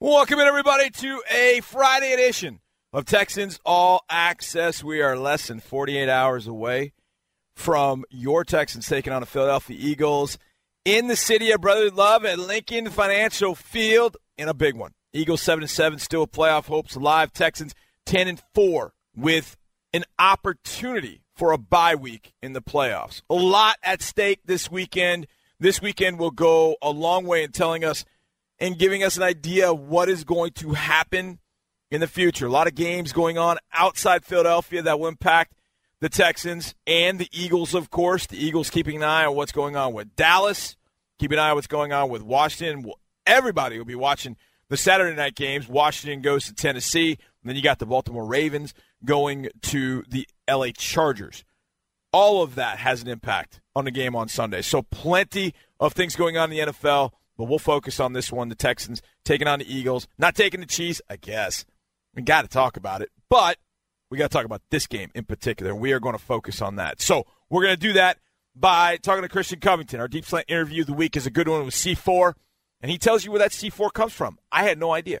Welcome in, everybody, to a Friday edition of Texans All Access. We are less than 48 hours away from your Texans taking on the Philadelphia Eagles in the city of brotherly love at Lincoln Financial Field in a big one. Eagles 7 and 7, still playoff hopes alive. Texans 10 and 4 with an opportunity for a bye week in the playoffs. A lot at stake this weekend. This weekend will go a long way in telling us and giving us an idea of what is going to happen in the future. A lot of games going on outside Philadelphia that will impact the Texans and the Eagles, of course. The Eagles keeping an eye on what's going on with Dallas, keeping an eye on what's going on with Washington. Everybody will be watching the Saturday night games. Washington goes to Tennessee, and then you got the Baltimore Ravens going to the LA Chargers. All of that has an impact on the game on Sunday. So, plenty of things going on in the NFL. But we'll focus on this one. The Texans taking on the Eagles. Not taking the Chiefs, I guess. We got to talk about it. But we got to talk about this game in particular. We are going to focus on that. So we're going to do that by talking to Christian Covington. Our deep slant interview of the week is a good one with C4. And he tells you where that C4 comes from. I had no idea.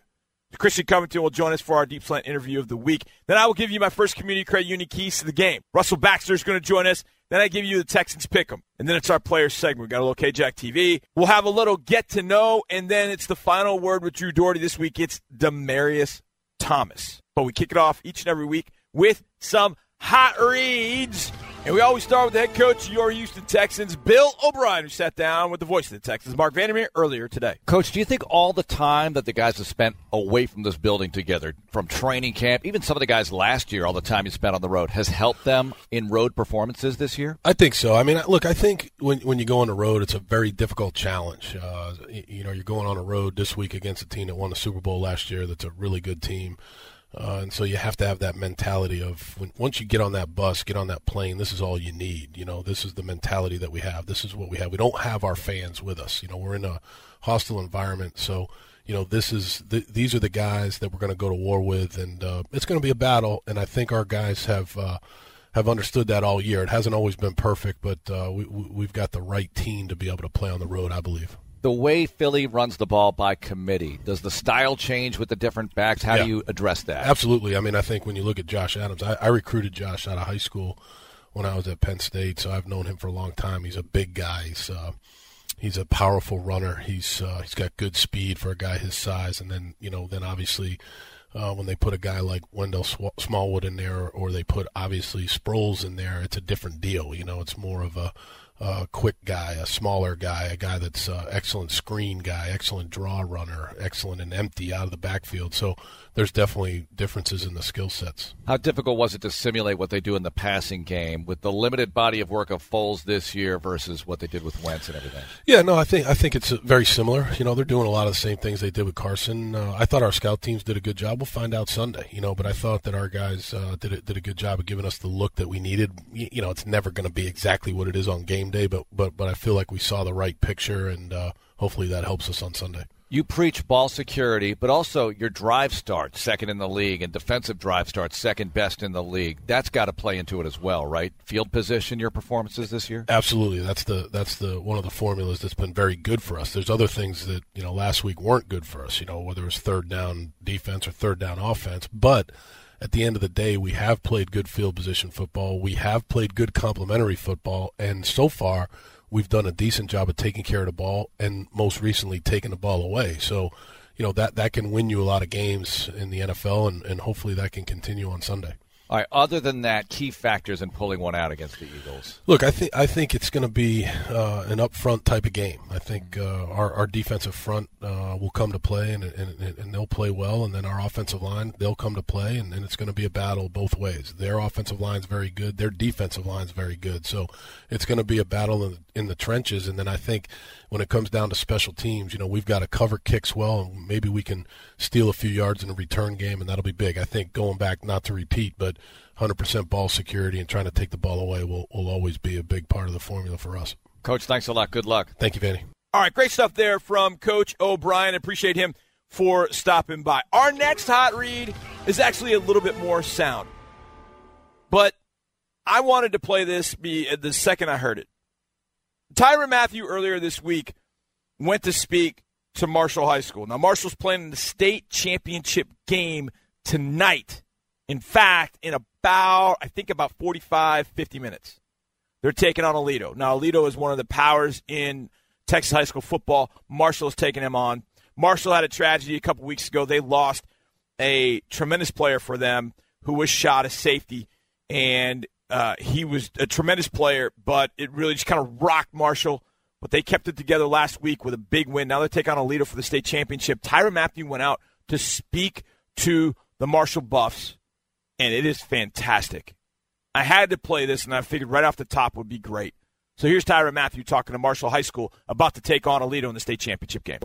Christian Covington will join us for our deep slant interview of the week. Then I will give you my first community credit union keys to the game. Russell Baxter is going to join us. Then I give you the Texans pick 'em. And then it's our players segment. We got a little KJack TV. We'll have a little get to know, and then it's the final word with Drew Dougherty this week. It's Demaryius Thomas. But we kick it off each and every week with some hot reads. And we always start with the head coach of your Houston Texans, Bill O'Brien, who sat down with the voice of the Texans, Marc Vandermeer, earlier today. Coach, do you think all the time that the guys have spent away from this building together, from training camp, even some of the guys last year, all the time you spent on the road, has helped them in road performances this year? I think so. I mean, look, I think when when you go on the road, it's a very difficult challenge. Uh, you know, you're going on a road this week against a team that won the Super Bowl last year. That's a really good team. Uh, and so you have to have that mentality of when, once you get on that bus, get on that plane, this is all you need. You know, this is the mentality that we have. This is what we have. We don't have our fans with us. You know, we're in a hostile environment. So, you know, this is th- these are the guys that we're going to go to war with, and uh, it's going to be a battle. And I think our guys have uh, have understood that all year. It hasn't always been perfect, but uh, we, we've got the right team to be able to play on the road. I believe the way Philly runs the ball by committee. Does the style change with the different backs? How yeah. do you address that? Absolutely. I mean, I think when you look at Josh Adams, I, I, recruited Josh out of high school when I was at Penn State, so I've known him for a long time. He's a big guy. He's uh, he's a powerful runner. He's uh, he's got good speed for a guy his size, and then you know then obviously. Uh, when they put a guy like Wendell Smallwood in there, or they put obviously Sproles in there, it's a different deal. You know, it's more of a a quick guy, a smaller guy, a guy that's uh, excellent screen guy, excellent draw runner, excellent and empty out of the backfield. So there's definitely differences in the skill sets. How difficult was it to simulate what they do in the passing game with the limited body of work of Foles this year versus what they did with Wentz and everything? Yeah, no, I think I think it's very similar. You know, they're doing a lot of the same things they did with Carson. Uh, I thought our scout teams did a good job. We'll find out Sunday. You know, but I thought that our guys uh, did a, did a good job of giving us the look that we needed. You know, it's never going to be exactly what it is on game day, but but but I feel like we saw the right picture, and uh, hopefully that helps us on Sunday you preach ball security, but also your drive start second in the league and defensive drive start second best in the league. That's got to play into it as well, right? Field position, your performances this year. Absolutely, that's the that's the one of the formulas that's been very good for us. There's other things that you know last week weren't good for us. You know whether it was third down defense or third down offense, but at the end of the day, we have played good field position football. We have played good complementary football, and so far we've done a decent job of taking care of the ball and most recently taking the ball away. So, you know, that, that can win you a lot of games in the NFL, and, and hopefully that can continue on Sunday. All right. Other than that, key factors in pulling one out against the Eagles. Look, I think I think it's going to be uh, an upfront type of game. I think uh, our, our defensive front uh, will come to play, and, and, and they'll play well, and then our offensive line they'll come to play, and, and it's going to be a battle both ways. Their offensive line's very good, their defensive line's very good, so it's going to be a battle in, in the trenches. And then I think when it comes down to special teams, you know, we've got to cover kicks well, and maybe we can steal a few yards in a return game, and that'll be big. I think going back, not to repeat, but 100% ball security and trying to take the ball away will, will always be a big part of the formula for us. Coach, thanks a lot. Good luck. Thank you, Vanny. All right, great stuff there from Coach O'Brien. Appreciate him for stopping by. Our next hot read is actually a little bit more sound, but I wanted to play this be the second I heard it. Tyrann Mathieu earlier this week went to speak to Marshall High School. Now, Marshall's playing in the state championship game tonight. In fact, in about, I think about 45, 50 minutes. They're taking on Aledo. Now, Aledo is one of the powers in Texas high school football. Marshall is taking him on. Marshall had a tragedy a couple weeks ago. They lost a tremendous player for them who was shot as safety, and uh, he was a tremendous player, but it really just kind of rocked Marshall. But they kept it together last week with a big win. Now they take on Aledo for the state championship. Tyrann Mathieu went out to speak to the Marshall Buffs, and it is fantastic. I had to play this, and I figured right off the top would be great. So here's Tyrann Mathieu talking to Marshall High School about to take on Aledo in the state championship game.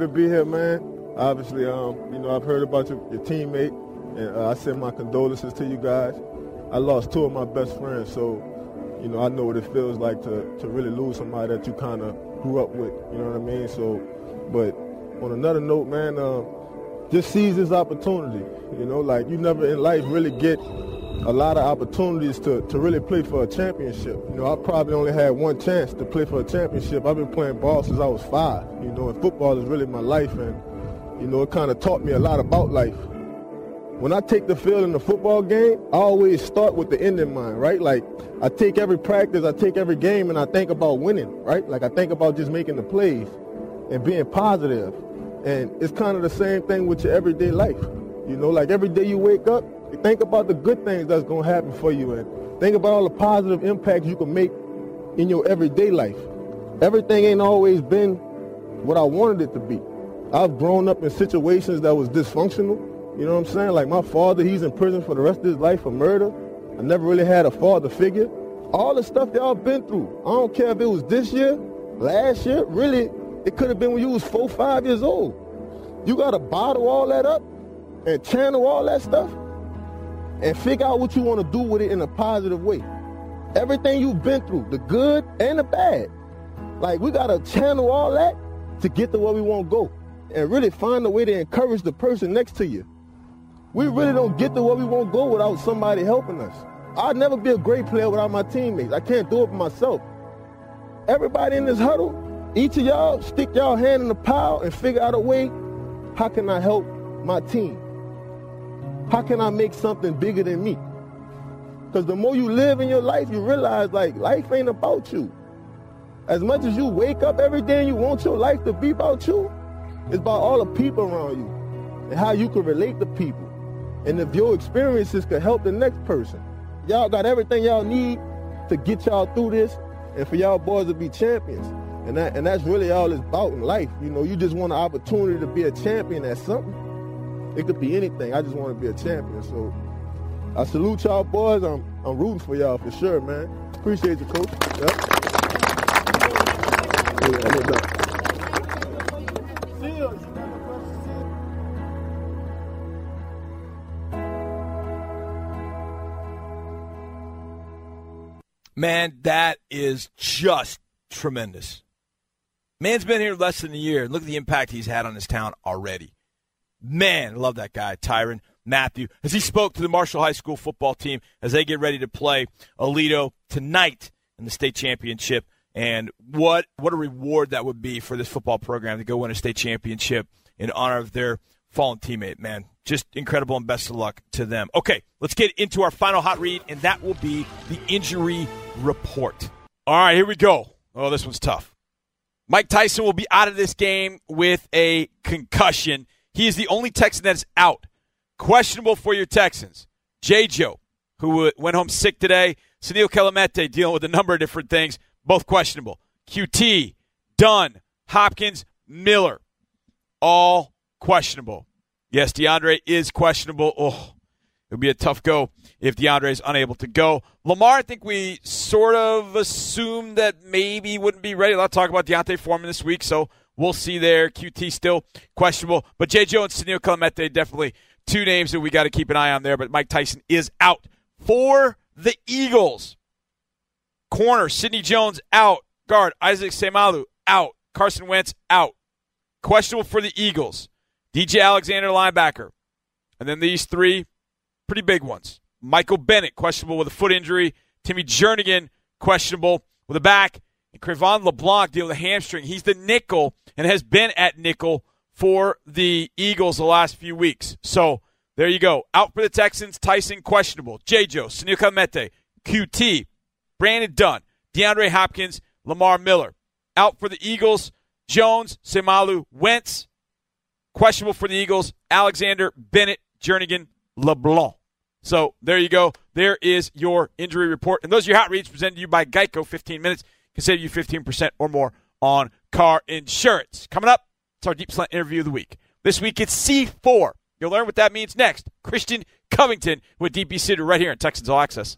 To be here, man. Obviously, um, you know, I've heard about your, your teammate, and uh, I send my condolences to you guys. I lost two of my best friends, so you know, I know what it feels like to, to really lose somebody that you kind of grew up with. You know what I mean? So, but on another note, man, uh, just seize this opportunity. You know, like you never in life really get a lot of opportunities to, to really play for a championship. You know, I probably only had one chance to play for a championship. I've been playing ball since I was five. You know, and football is really my life, and you know, it kind of taught me a lot about life when I take the field in the football game, I always start with the end in mind, right? Like I take every practice, I take every game, and I think about winning, right? Like I think about just making the plays and being positive. And it's kind of the same thing with your everyday life. You know, like every day you wake up, think about the good things that's going to happen for you and think about all the positive impacts you can make in your everyday life. Everything ain't always been what I wanted it to be. I've grown up in situations that was dysfunctional you know what I'm saying? Like my father, he's in prison for the rest of his life for murder. I never really had a father figure. All the stuff y'all been through. I don't care if it was this year, last year, really, it could have been when you was four, five years old. You gotta bottle all that up and channel all that stuff and figure out what you want to do with it in a positive way. Everything you've been through, the good and the bad. Like we gotta channel all that to get to where we want to go and really find a way to encourage the person next to you. We really don't get to where we want to go without somebody helping us. I'd never be a great player without my teammates. I can't do it myself. Everybody in this huddle, each of y'all stick y'all hand in the pile and figure out a way, how can I help my team? How can I make something bigger than me? Because the more you live in your life, you realize like life ain't about you. As much as you wake up every day and you want your life to be about you, it's about all the people around you and how you can relate to people and if your experiences could help the next person. Y'all got everything y'all need to get y'all through this and for y'all boys to be champions. And that and that's really all it's about in life. You know, you just want an opportunity to be a champion at something. It could be anything. I just want to be a champion. So I salute y'all boys. I'm I'm rooting for y'all for sure, man. Appreciate you, coach. Yep. Yeah, Man, that is just tremendous. Man's been here less than a year. Look at the impact he's had on his town already. Man, love that guy, Tyrann Mathieu, as he spoke to the Marshall High School football team as they get ready to play Aledo tonight in the state championship. And what what a reward that would be for this football program to go win a state championship in honor of their fallen teammate, man. Just incredible and best of luck to them. Okay, let's get into our final hot read, and that will be the injury report. All right, here we go. Oh, this one's tough. Mike Tyson will be out of this game with a concussion. He is the only Texan that is out. Questionable for your Texans. J. Joe, who went home sick today. Senio Kelemete dealing with a number of different things, both questionable. QT, Dunn, Hopkins, Miller, all questionable. Yes, DeAndre is questionable. Oh, it'll be a tough go if DeAndre is unable to go. Lamar, I think we sort of assumed that maybe wouldn't be ready. A lot of talk about D'Onta Foreman this week, so we'll see there. QT still questionable. But J. Joe and Senio Kelemete, definitely two names that we got to keep an eye on there. But Mike Tyson is out for the Eagles. Corner, Sidney Jones out. Guard, Isaac Seumalo out. Carson Wentz out. Questionable for the Eagles. DJ Alexander, linebacker. And then these three pretty big ones. Michael Bennett, questionable with a foot injury. Timmy Jernigan, questionable with a back. And Cre'Von LeBlanc dealing with a hamstring. He's the nickel and has been at nickel for the Eagles the last few weeks. So there you go. Out for the Texans, Tyson questionable. J. Joe, Senio Kelemete, QT, Brandon Dunn, DeAndre Hopkins, Lamar Miller. Out for the Eagles, Jones, Seumalo, Wentz. Questionable for the Eagles, Alexander, Bennett, Jernigan, LeBlanc. So there you go. There is your injury report. And those are your hot reads presented to you by Geico. 15 minutes can save you 15% or more on car insurance. Coming up, it's our Deep Slant interview of the week. This week it's C4. You'll learn what that means next. Christian Covington with Deepi Sidhu right here in Texans All Access.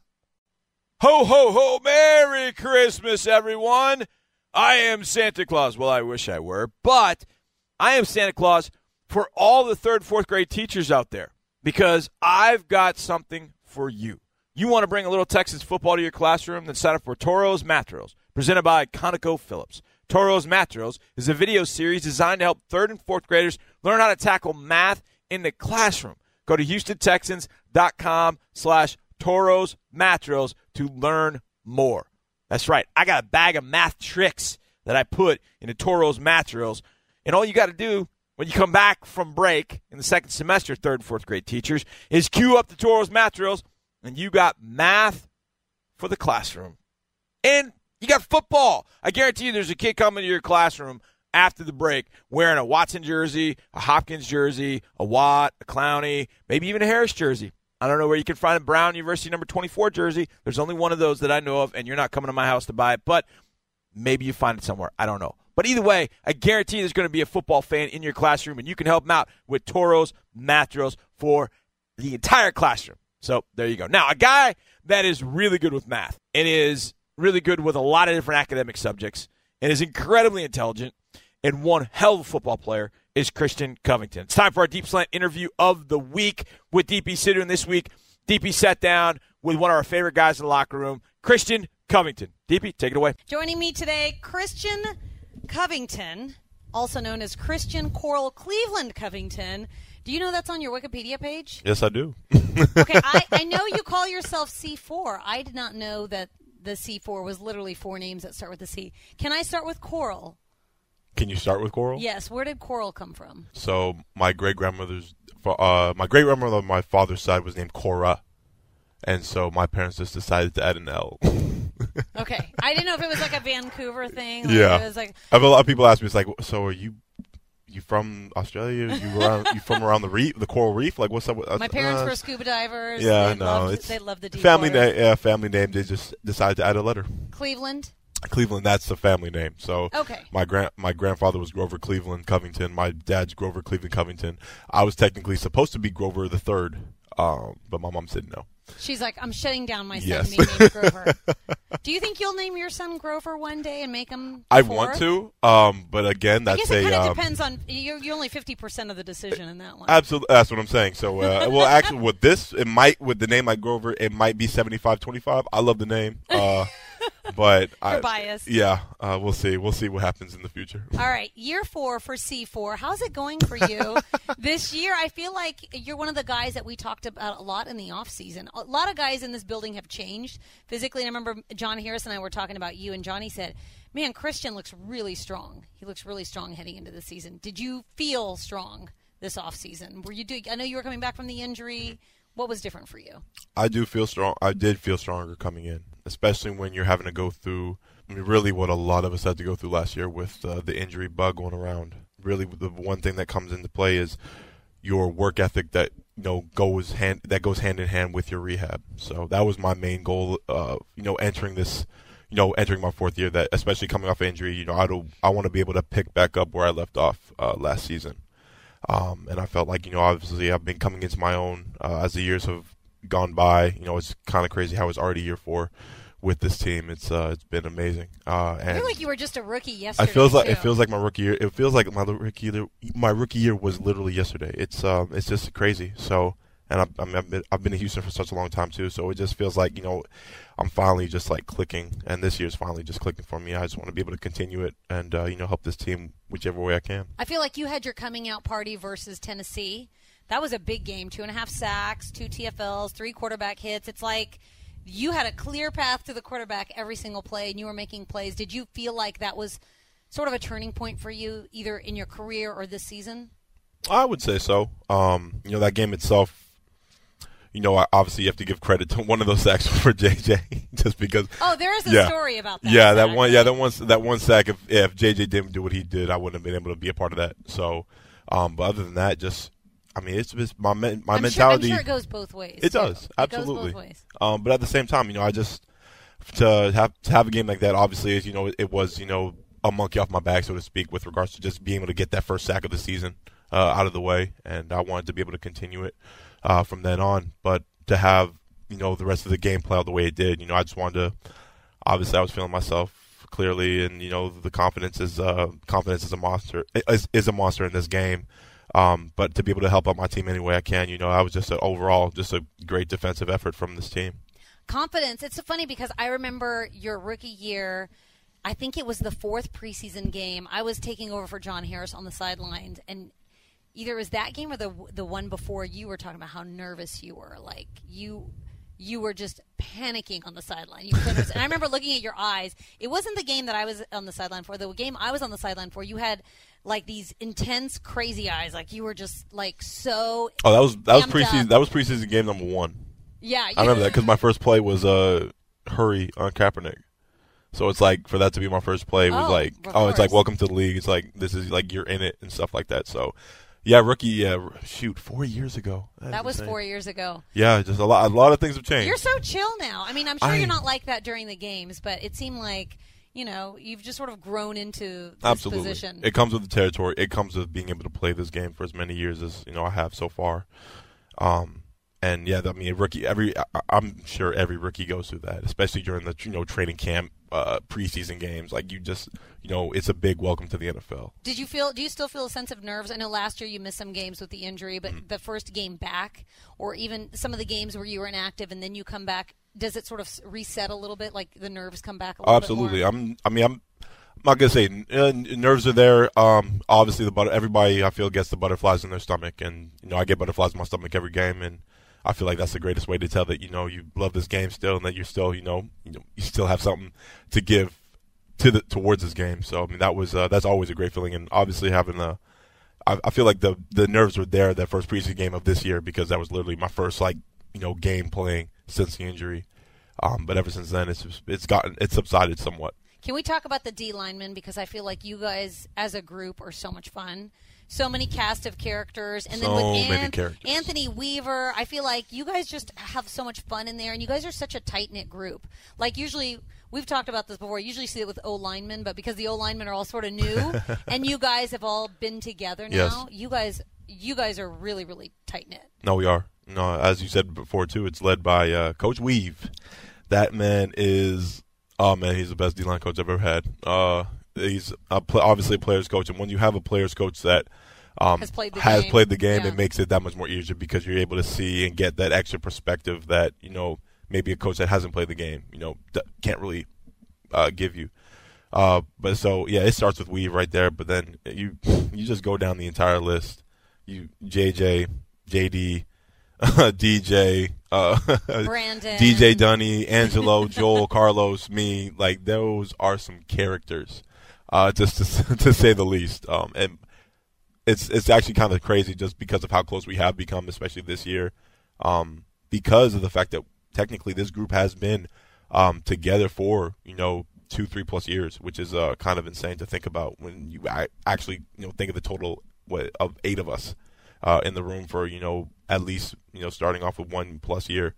Ho, ho, ho. Merry Christmas, everyone. I am Santa Claus. Well, I wish I were, but I am Santa Claus for all the third, fourth grade teachers out there because I've got something for you. You want to bring a little Texas football to your classroom? Then sign up for Toros Math Drills, presented by ConocoPhillips. Toros Math Drills is a video series designed to help third and fourth graders learn how to tackle math in the classroom. Go to HoustonTexans.com slash Toros Math Drills to learn more. That's right. I got a bag of math tricks that I put into Toros Math Drills. And all you got to do when you come back from break in the second semester, third and fourth grade teachers, is cue up the Toros Math Drills, and you got math for the classroom. And you got football. I guarantee you there's a kid coming to your classroom after the break wearing a Watson jersey, a Hopkins jersey, a Watt, a Clowney, maybe even a Harris jersey. I don't know where you can find a Brown University number 24 jersey. There's only one of those that I know of, and you're not coming to my house to buy it, but maybe you find it somewhere. I don't know. But either way, I guarantee there's going to be a football fan in your classroom, and you can help them out with Toros math drills for the entire classroom. So there you go. Now, a guy that is really good with math and is really good with a lot of different academic subjects and is incredibly intelligent and one hell of a football player is Christian Covington. It's time for our Deep Slant interview of the week with Deepi Sidhu. And this week, DP sat down with one of our favorite guys in the locker room, Christian Covington. DP, take it away. Joining me today, Christian Covington, also known as Christian Coral Cleveland Covington. Do you know that's on your Wikipedia page? Yes, I do. okay, I, I know you call yourself C4. I did not know that the C4 was literally four names that start with the C. Can I start with Coral? Can you start with Coral? Yes. Where did Coral come from? So my great grandmother's, uh, my great grandmother on my father's side was named Cora, and so my parents just decided to add an L. okay, I didn't know if it was like a Vancouver thing. yeah, it was like I have a lot of people ask me, it's like, so are you? You from Australia? You around? you from around the reef, the coral reef? Like what's up? With, my parents uh, were scuba divers. Yeah, they no, loved, it's they love the deep family name. Yeah, family name. They just decided to add a letter. Cleveland. Cleveland, that's the family name. So Okay. my grand my grandfather was Grover Cleveland Covington. My dad's Grover Cleveland Covington. I was technically supposed to be Grover the third, um, but my mom said no. She's like, I'm shutting down my son Yes. named Grover. Do you think you'll name your son Grover one day and make him? I want to, um, but again, I that's guess it a kind of um, depends on you're, you're only fifty percent of the decision in that one. absolutely. That's what I'm saying. So, uh, well, actually, with this, it might with the name like Grover, it might be 75-25. I love the name, uh, but I, biased. Yeah, uh, we'll see. We'll see what happens in the future. All right, year four for C4. How's it going for you this year? I feel like you're one of the guys that we talked about a lot in the off season. A lot of guys in this building have changed physically. And I remember John Harris and I were talking about you, and Johnny said, "Man, Christian looks really strong. He looks really strong heading into the season. Did you feel strong this off season? Were you doing? I know you were coming back from the injury. What was different for you? I do feel strong. I did feel stronger coming in, especially when you're having to go through. I mean, really, what a lot of us had to go through last year with uh, the injury bug going around. Really, the one thing that comes into play is your work ethic that you know goes hand that goes hand in hand with your rehab. So that was my main goal. Uh, you know, entering this, you know, entering my fourth year. That especially coming off injury, you know, I don't. I want to be able to pick back up where I left off uh, last season. Um, and I felt like you know obviously I've been coming into my own uh, as the years have gone by. You know it's kind of crazy how it's already year four with this team. It's uh, it's been amazing. Uh, and I feel like you were just a rookie yesterday. it feels like it feels like my rookie year. It feels like my rookie year, my rookie year was literally yesterday. It's um it's just crazy. So and I've, I mean, I've been I've been in Houston for such a long time too. So it just feels like you know I'm finally just like clicking, and this year's finally just clicking for me. I just want to be able to continue it and uh, you know help this team whichever way I can. I feel like you had your coming out party versus Tennessee. That was a big game. Two and a half sacks, two TFLs, three quarterback hits. It's like you had a clear path to the quarterback every single play, and you were making plays. Did you feel like that was sort of a turning point for you, either in your career or this season? I would say so. Um, you know that game itself. You know, obviously you have to give credit to one of those sacks for JJ, just because. Oh, there is a Yeah. story about that. Yeah, that one. Yeah, that one. That one sack. If if JJ didn't do what he did, I wouldn't have been able to be a part of that. So, um, but other than that, just I mean, it's my men, my I'm mentality. Sure, I'm sure it goes both ways. It does It absolutely. goes both ways. Um, but at the same time, you know, I just to have to have a game like that. Obviously, as you know, it was you know a monkey off my back, so to speak, with regards to just being able to get that first sack of the season uh, out of the way, and I wanted to be able to continue it uh, from then on. But to have you know the rest of the game play out the way it did, you know, I just wanted to. Obviously, I was feeling myself clearly, and you know, the confidence is uh, confidence is a monster is, is a monster in this game. Um, but to be able to help out my team any way I can, you know, I was just a, overall just a great defensive effort from this team. confidence. It's so funny because I remember your rookie year. I think it was the fourth preseason game. I was taking over for John Harris on the sidelines, and either it was that game or the the one before. You were talking about how nervous you were. Like you, you were just panicking on the sideline. You nervous. and I remember looking at your eyes. It wasn't the game that I was on the sideline for. The game I was on the sideline for, you had like these intense, crazy eyes. Like you were just like so. Oh, that was that was preseason. up. That was preseason game number one. Yeah, I remember that because my first play was uh hurry on Kaepernick. So it's like for that to be my first play was Oh, like oh it's like welcome to the league. It's like this is like you're in it and stuff like that. So yeah, rookie yeah shoot four years ago. That was four years ago. Yeah, just a lot a lot of things have changed. You're so chill now. I mean, I'm sure I- you're not like that during the games, but it seemed like you know you've just sort of grown into this Absolutely, position. it comes with the territory. It comes with being able to play this game for as many years as you know I have so far. Um, and yeah, I mean, rookie. Every I, I'm sure every rookie goes through that, especially during the you know training camp, uh, preseason games. Like you just you know, it's a big welcome to the NFL. Did you feel? Do you still feel a sense of nerves? I know last year you missed some games with the injury, but Mm-hmm. the first game back, or even some of the games where you were inactive and then you come back, does it sort of reset a little bit? Like the nerves come back a little Absolutely. I'm. I mean, I'm. I'm not gonna say uh, nerves are there. Um, obviously, the butter. Everybody, I feel, gets the butterflies in their stomach, and you know, I get butterflies in my stomach every game, and I feel like that's the greatest way to tell that you know you love this game still, and that you're still, you know, you know, you still have something to give to the towards this game. So I mean, that was uh, that's always a great feeling, and obviously having the. I, I feel like the the nerves were there that first preseason game of this year because that was literally my first like you know game playing since the injury. Um, but ever since then, it's it's gotten it's subsided somewhat. Can we talk about the D linemen because I feel like you guys as a group are so much fun. So many cast of characters, and then with many An- characters. Anthony Weaver, I feel like you guys just have so much fun in there, and you guys are such a tight knit group. Like usually, we've talked about this before. You usually see it with O linemen, but because the O linemen are all sort of new, and you guys have all been together now, Yes. you guys, you guys are really, really tight knit. No, we are. No, as you said before too, it's led by uh, Coach Weave. That man is, oh man, he's the best D line coach I've ever had. Uh, he's a pl- obviously a players coach, and when you have a players coach that um, Has played the has game. played the game, Yeah. it makes it that much more easier because you're able to see and get that extra perspective that you know maybe a coach that hasn't played the game, you know, d- can't really uh, give you. Uh, but so yeah, it starts with Weave right there, but then you you just go down the entire list. You JJ, JD, DJ, uh, Brandon. DJ Dunny, Angelo, Joel, Carlos, me. Like those are some characters, uh, just to, to say the least. Um, and it's it's actually kind of crazy just because of how close we have become, especially this year, um, because of the fact that technically this group has been um, together for you know two, three plus years, which is uh, kind of insane to think about when you actually you know think of the total what, of eight of us uh, in the room for you know at least you know starting off with one plus year.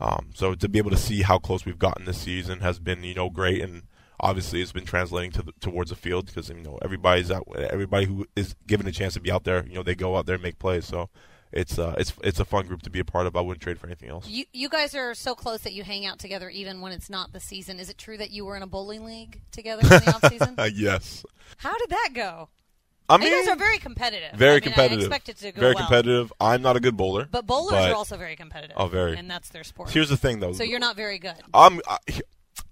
Um, so to be able to see how close we've gotten this season has been you know great, and obviously it's been translating to the, towards the field because you know everybody's out, everybody who is given a chance to be out there, you know, they go out there and make plays. So it's uh, it's it's a fun group to be a part of. I wouldn't trade for anything else. You you guys are so close that you hang out together even when it's not the season. Is it true that you were in a bowling league together in the off season? yes. How did that go? I mean, you guys are very competitive. Very I mean, competitive. I expect to go very well. competitive. I'm not a good bowler, But bowlers but are also very competitive. Oh, very. And that's their sport. Here's the thing, though. so you're not very good. I'm I,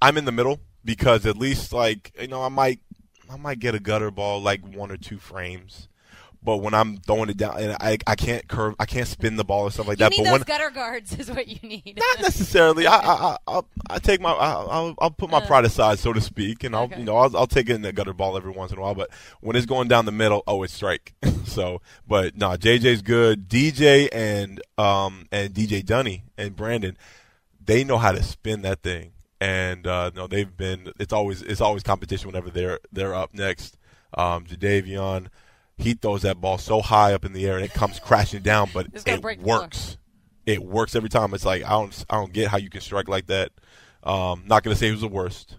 I'm in the middle because at least like you know I might I might get a gutter ball like one or two frames, but when I'm throwing it down and I I can't curve I can't spin the ball or stuff like You that. need but those when gutter guards is what you need. not necessarily, I I I I'll, take my I, I'll I'll put my Uh, pride aside so to speak, and I'll okay. you know I'll I'll take in the gutter ball every once in a while. But when it's going down the middle, oh it's strike. so, but no, JJ's good. DJ and um and DJ Dunny and Brandon, they know how to spin that thing and uh, no, they've been. It's always it's always competition whenever they're they're up next. Um, Jadeveon, he throws that ball so high up in the air and it comes crashing down, but it break the floor. works. It works every time. It's like I don't I don't get how you can strike like that. Um, not gonna say who's the worst.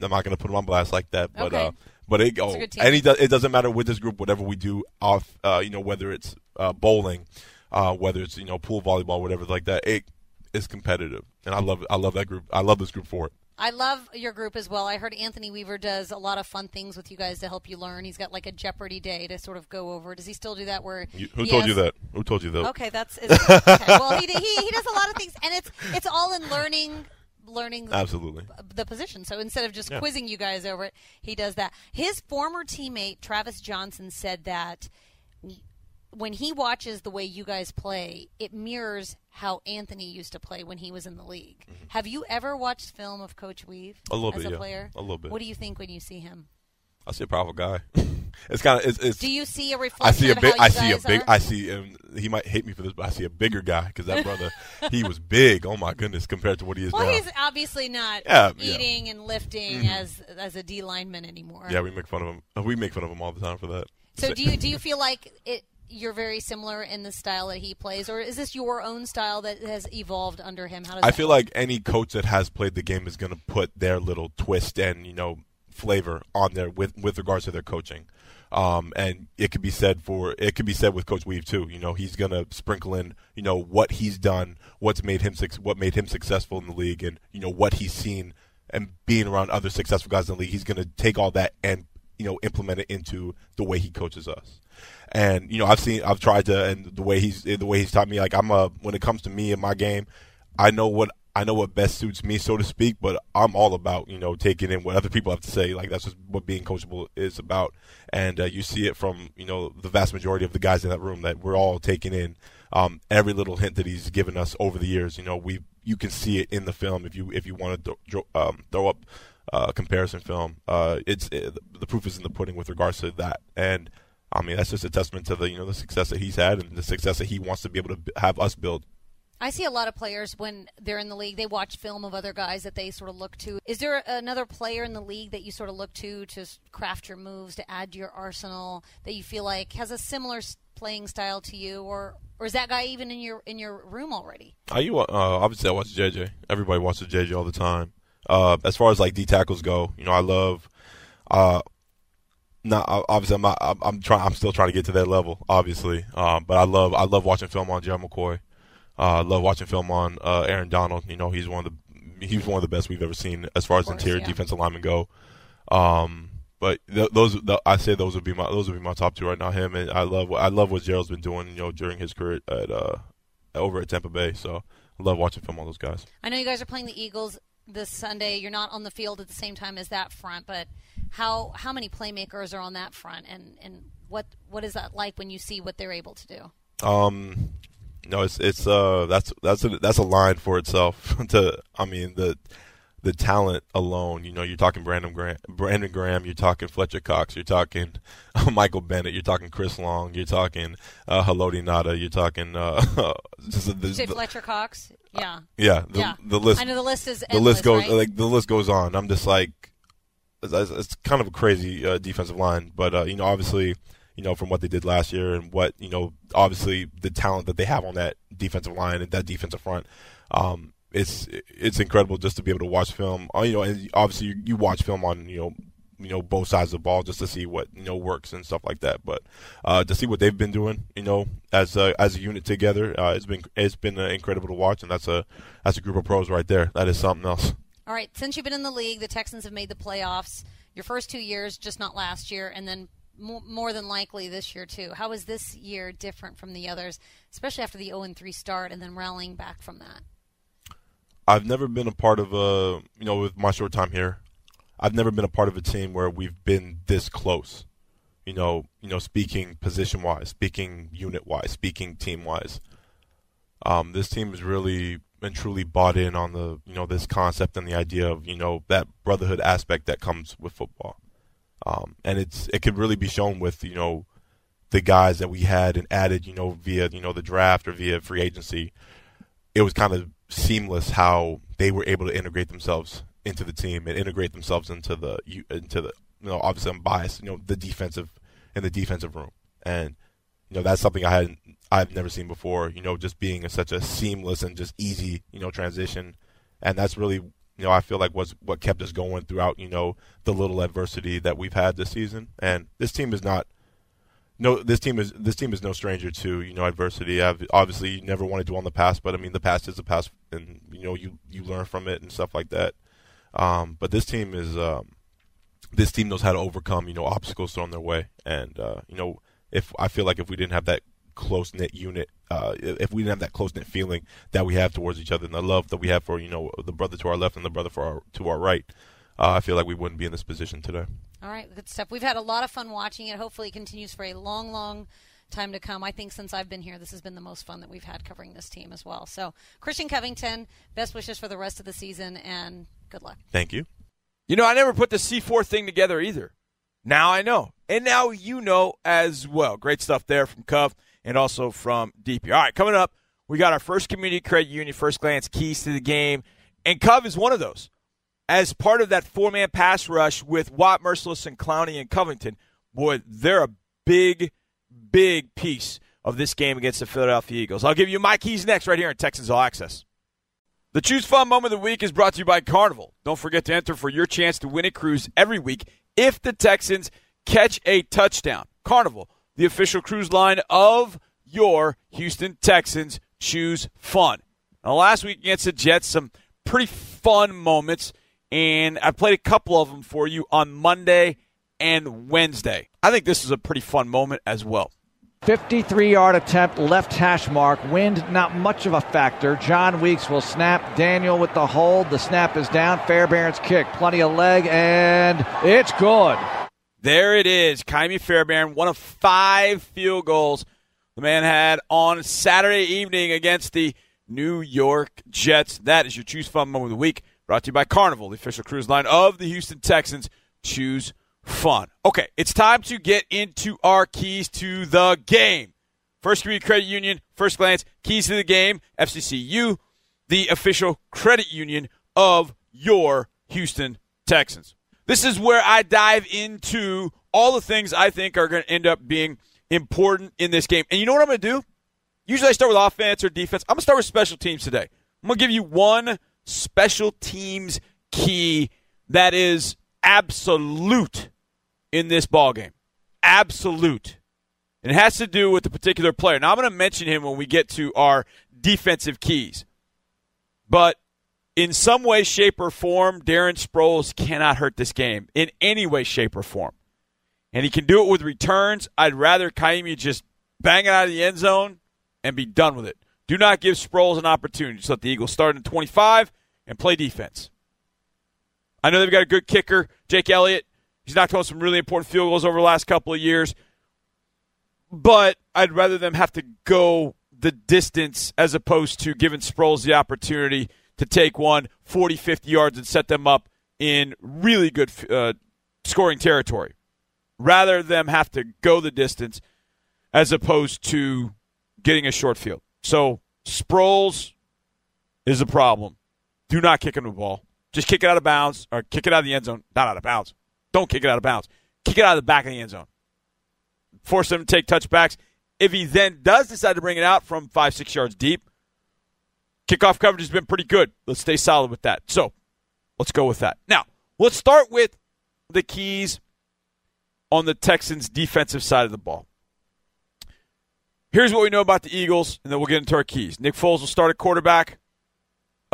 I'm not gonna put him on blast like that, but Okay. uh, but it oh, and he does, it doesn't matter with this group. Whatever we do off, uh, you know, whether it's uh, bowling, uh, whether it's you know pool volleyball, whatever like that, it is competitive, and I love I love that group. I love this group for it. I love your group as well. I heard Anthony Weaver does a lot of fun things with you guys to help you learn. He's got like a Jeopardy day to sort of go over. Does he still do that? Where You, who told has- you that? Who told you that? Okay, that's is, okay. well. He, he he does a lot of things, and it's it's all in learning learning Absolutely. the position. So instead of just Yeah. quizzing you guys over it, he does that. His former teammate Travis Johnson said that when he watches the way you guys play, it mirrors how Anthony used to play when he was in the league. Have you ever watched film of Coach Weave Mm-hmm. A little as bit, a yeah. player? A little bit. What do you think when you see him? I see a powerful guy. it's kind of it's, it's Do you see a reflection I see a big. I see a big. are? I see. Um, he might hate me for this, but I see a bigger guy because that brother, he was big. Oh my goodness, compared to what he is well, now. he's obviously not Yeah, yeah. eating and lifting as as a D lineman anymore. yeah, we make fun of him. We make fun of him all the time for that. So do you do you feel like it? You're very similar in the style that he plays, or is this your own style that has evolved under him? How does I feel work? like any coach that has played the game is going to put their little twist and you know flavor on there with with regards to their coaching. Um, and it could be said for it could be said with Coach Weave too. You know, he's going to sprinkle in you know what he's done, what's made him what made him successful in the league, and you know what he's seen and being around other successful guys in the league. He's going to take all that and you know implement it into the way he coaches us. And you know, I've seen, I've tried to, and the way he's the way he's taught me. Like I'm a when it comes to me and my game, I know what I know what best suits me, so to speak. But I'm all about you know taking in what other people have to say. Like that's just what being coachable is about. And uh, you see it from you know the vast majority of the guys in that room that we're all taking in um, every little hint that he's given us over the years. You know, we you can see it in the film if you if you want to throw, um, throw up uh, comparison film. Uh, it's it, the proof is in the pudding with regards to that. And I mean that's just a testament to the you know the success that he's had and the success that he wants to be able to have us build. I see a lot of players when they're in the league, they watch film of other guys that they sort of look to. Is there another player in the league that you sort of look to to craft your moves, to add to your arsenal that you feel like has a similar playing style to you, or or is that guy even in your in your room already? Are you uh, obviously I watch JJ. Everybody watches JJ all the time. Uh, as far as like D tackles go, you know I love. Uh, not obviously I'm not. I'm, I'm trying. I'm still trying to get to that level, obviously. Um, but I love. I love watching film on Gerald McCoy. Uh, I love watching film on uh, Aaron Donald. You know he's one of the. He's one of the best we've ever seen as far as course, interior yeah. defensive linemen go. Um, but th- those, th- I say those would be my those would be my top two right now. Him and I love I love what Gerald's been doing. You know during his career at uh, over at Tampa Bay. So I love watching film on those guys. I know you guys are playing the Eagles this Sunday. You're not on the field at the same time as that front, but how how many playmakers are on that front, and and what what is that like when you see what they're able to do? Um, no, it's it's uh that's that's a that's a line for itself. to I mean the the talent alone. You know, you're talking Brandon Graham, Brandon Graham. You're talking Fletcher Cox. You're talking Michael Bennett. You're talking Chris Long. You're talking uh, Haloti Ngata. You're talking uh, just the, Did you say the- Fletcher Cox? Yeah. yeah the, yeah. the list I know the list is the endless, list goes right? like the list goes on. I'm just like, it's, it's kind of a crazy uh, defensive line, but uh, you know, obviously, you know, from what they did last year and what you know, obviously the talent that they have on that defensive line and that defensive front, um, it's it's incredible just to be able to watch film. Uh, you know, and obviously you, you watch film on you know you know both sides of the ball just to see what you know works and stuff like that. But uh, to see what they've been doing, you know, as a, as a unit together, uh, it's been it's been uh, incredible to watch, and that's a that's a group of pros right there. That is something else. All right, since you've been in the league, the Texans have made the playoffs. Your first two years, just not last year, and then more than likely this year too. How is this year different from the others, especially after the 0 3 start and then rallying back from that? I've never been a part of a you know with my short time here. I've never been a part of a team where we've been this close. You know, you know, speaking position wise, speaking unit wise, speaking team wise. Um, this team has really and truly bought in on the you know this concept and the idea of you know that brotherhood aspect that comes with football. Um, and it's it could really be shown with you know the guys that we had and added you know via you know the draft or via free agency. It was kind of seamless how they were able to integrate themselves into the team and integrate themselves into the into the you know obviously I'm biased you know the defensive in the defensive room and you know that's something I hadn't I've never seen before you know just being a, such a seamless and just easy you know transition and that's really you know I feel like was what kept us going throughout you know the little adversity that we've had this season and this team is not no, this team is this team is no stranger to you know adversity. I've, obviously, you never want to dwell on the past, but I mean the past is the past, and you know you you learn from it and stuff like that. Um, but this team is um, this team knows how to overcome you know obstacles thrown their way, and uh, you know if I feel like if we didn't have that close knit unit, uh, if we didn't have that close knit feeling that we have towards each other and the love that we have for you know the brother to our left and the brother for our, to our right, uh, I feel like we wouldn't be in this position today. All right, good stuff. We've had a lot of fun watching it. Hopefully, it continues for a long, long time to come. I think since I've been here, this has been the most fun that we've had covering this team as well. So, Christian Covington, best wishes for the rest of the season, and Good luck. Thank you. You know, I never put the C4 thing together either. Now I know. And now you know as well. Great stuff there from Cuff and also from DP. All right, coming up, we got our first community credit union first glance keys to the game. And Cov is one of those. As part of that four man pass rush with Watt, Mercilus, and Clowney and Covington, boy, they're a big, big piece of this game against the Philadelphia Eagles. I'll give you my keys next right here in Texans All Access. The Choose Fun Moment of the Week is brought to you by Carnival. Don't forget to enter for your chance to win a cruise every week if the Texans catch a touchdown. Carnival, the official cruise line of your Houston Texans. Choose fun. Now, last week against the Jets, some pretty fun moments, and I played a couple of them for you on Monday and Wednesday. I think this is a pretty fun moment as well. 53 yard attempt, left hash mark. Wind, not much of a factor. Jon Weeks will snap. Daniel with the hold. The snap is down. Fairbairn's kick. Plenty of leg, and it's good. There it is. Ka'imi Fairbairn, one of five field goals the man had on Saturday evening against the New York Jets. That is your Choose Fun Moment of the Week, brought to you by Carnival, the official cruise line of the Houston Texans. Choose fun. Okay, it's time to get into our keys to the game. First Community Credit Union, first glance, keys to the game, FCCU, the official credit union of your Houston Texans. This is where I dive into all the things I think are going to end up being important in this game. And you know what I'm going to do? Usually I start with offense or defense. I'm going to start with special teams today. I'm going to give you one special teams key that is absolute in this ball game. Absolute. And it has to do with the particular player. Now I'm going to mention him when we get to our defensive keys. But in some way, shape, or form, Darren Sproles cannot hurt this game in any way, shape, or form. And he can do it with returns. I'd rather Ka'imi just bang it out of the end zone and be done with it. Do not give Sproles an opportunity. Just let the Eagles start in 25 and play defense. I know they've got a good kicker, Jake Elliott. He's knocked home some really important field goals over the last couple of years. But I'd rather them have to go the distance as opposed to giving Sproles the opportunity to take one 40, 50 yards and set them up in really good uh, scoring territory. Rather them have to go the distance as opposed to getting a short field. So Sproles is a problem. Do not kick him the ball. Just kick it out of bounds or kick it out of the end zone. Not out of bounds. Don't kick it out of bounds. Kick it out of the back of the end zone. Force him to take touchbacks. If he then does decide to bring it out from five, six yards deep, Kickoff coverage has been pretty good. Let's stay solid with that. So let's go with that. Now, let's start with the keys on the Texans' defensive side of the ball. Here's what we know about the Eagles, and then we'll get into our keys. Nick Foles will start at quarterback.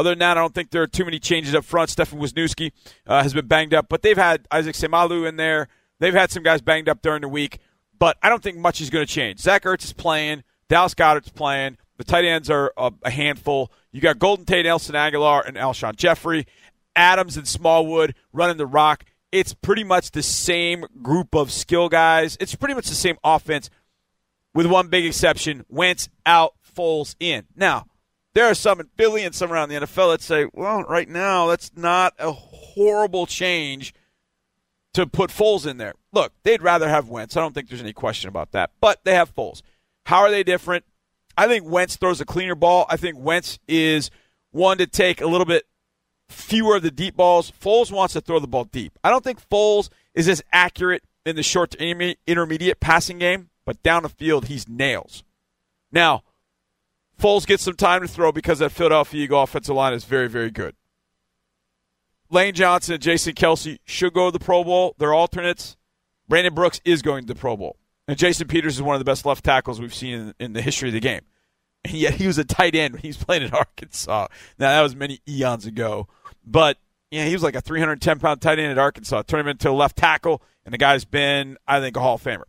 Other than that, I don't think there are too many changes up front. Stefan Wisniewski uh, has been banged up, but they've had Isaac Seumalo in there. They've had some guys banged up during the week, but I don't think much is going to change. Zach Ertz is playing. Dallas Goedert's playing. The tight ends are a, a handful. You got Golden Tate, Nelson Agholor, and Alshon Jeffery. Adams and Smallwood running the rock. It's pretty much the same group of skill guys. It's pretty much the same offense, with one big exception: Wentz out, Foles in. Now, there are some in Philly and some around the NFL that say, well, right now, that's not a horrible change to put Foles in there. Look, they'd rather have Wentz. I don't think there's any question about that. But they have Foles. How are they different? I think Wentz throws a cleaner ball. I think Wentz is one to take a little bit fewer of the deep balls. Foles wants to throw the ball deep. I don't think Foles is as accurate in the short to intermediate passing game, but down the field, he's nails. Now, Foles gets some time to throw because that Philadelphia Eagle offensive line is very, very good. Lane Johnson and Jason Kelce should go to the Pro Bowl. They're alternates. Brandon Brooks is going to the Pro Bowl. And Jason Peters is one of the best left tackles we've seen in, in the history of the game. And yet he was a tight end when he was playing at Arkansas. Now, that was many eons ago. But yeah, he was like a 310 pound tight end at Arkansas. Turned him into a left tackle, and the guy's been, I think, a Hall of Famer.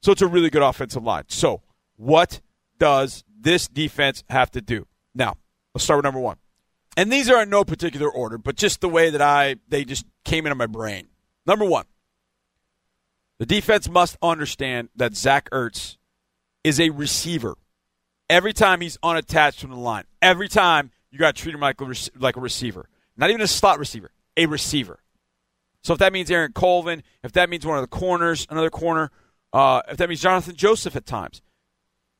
So it's a really good offensive line. So, what does this defense have to do? Now, let's start with number one. And these are in no particular order, but just the way that I they just came into my brain. Number one, the defense must understand that Zach Ertz is a receiver. Every time he's unattached from the line, every time you got to treat him like a, like a receiver, not even a slot receiver, a receiver. So if that means Aaron Colvin, if that means one of the corners, another corner, uh, if that means Jonathan Joseph at times,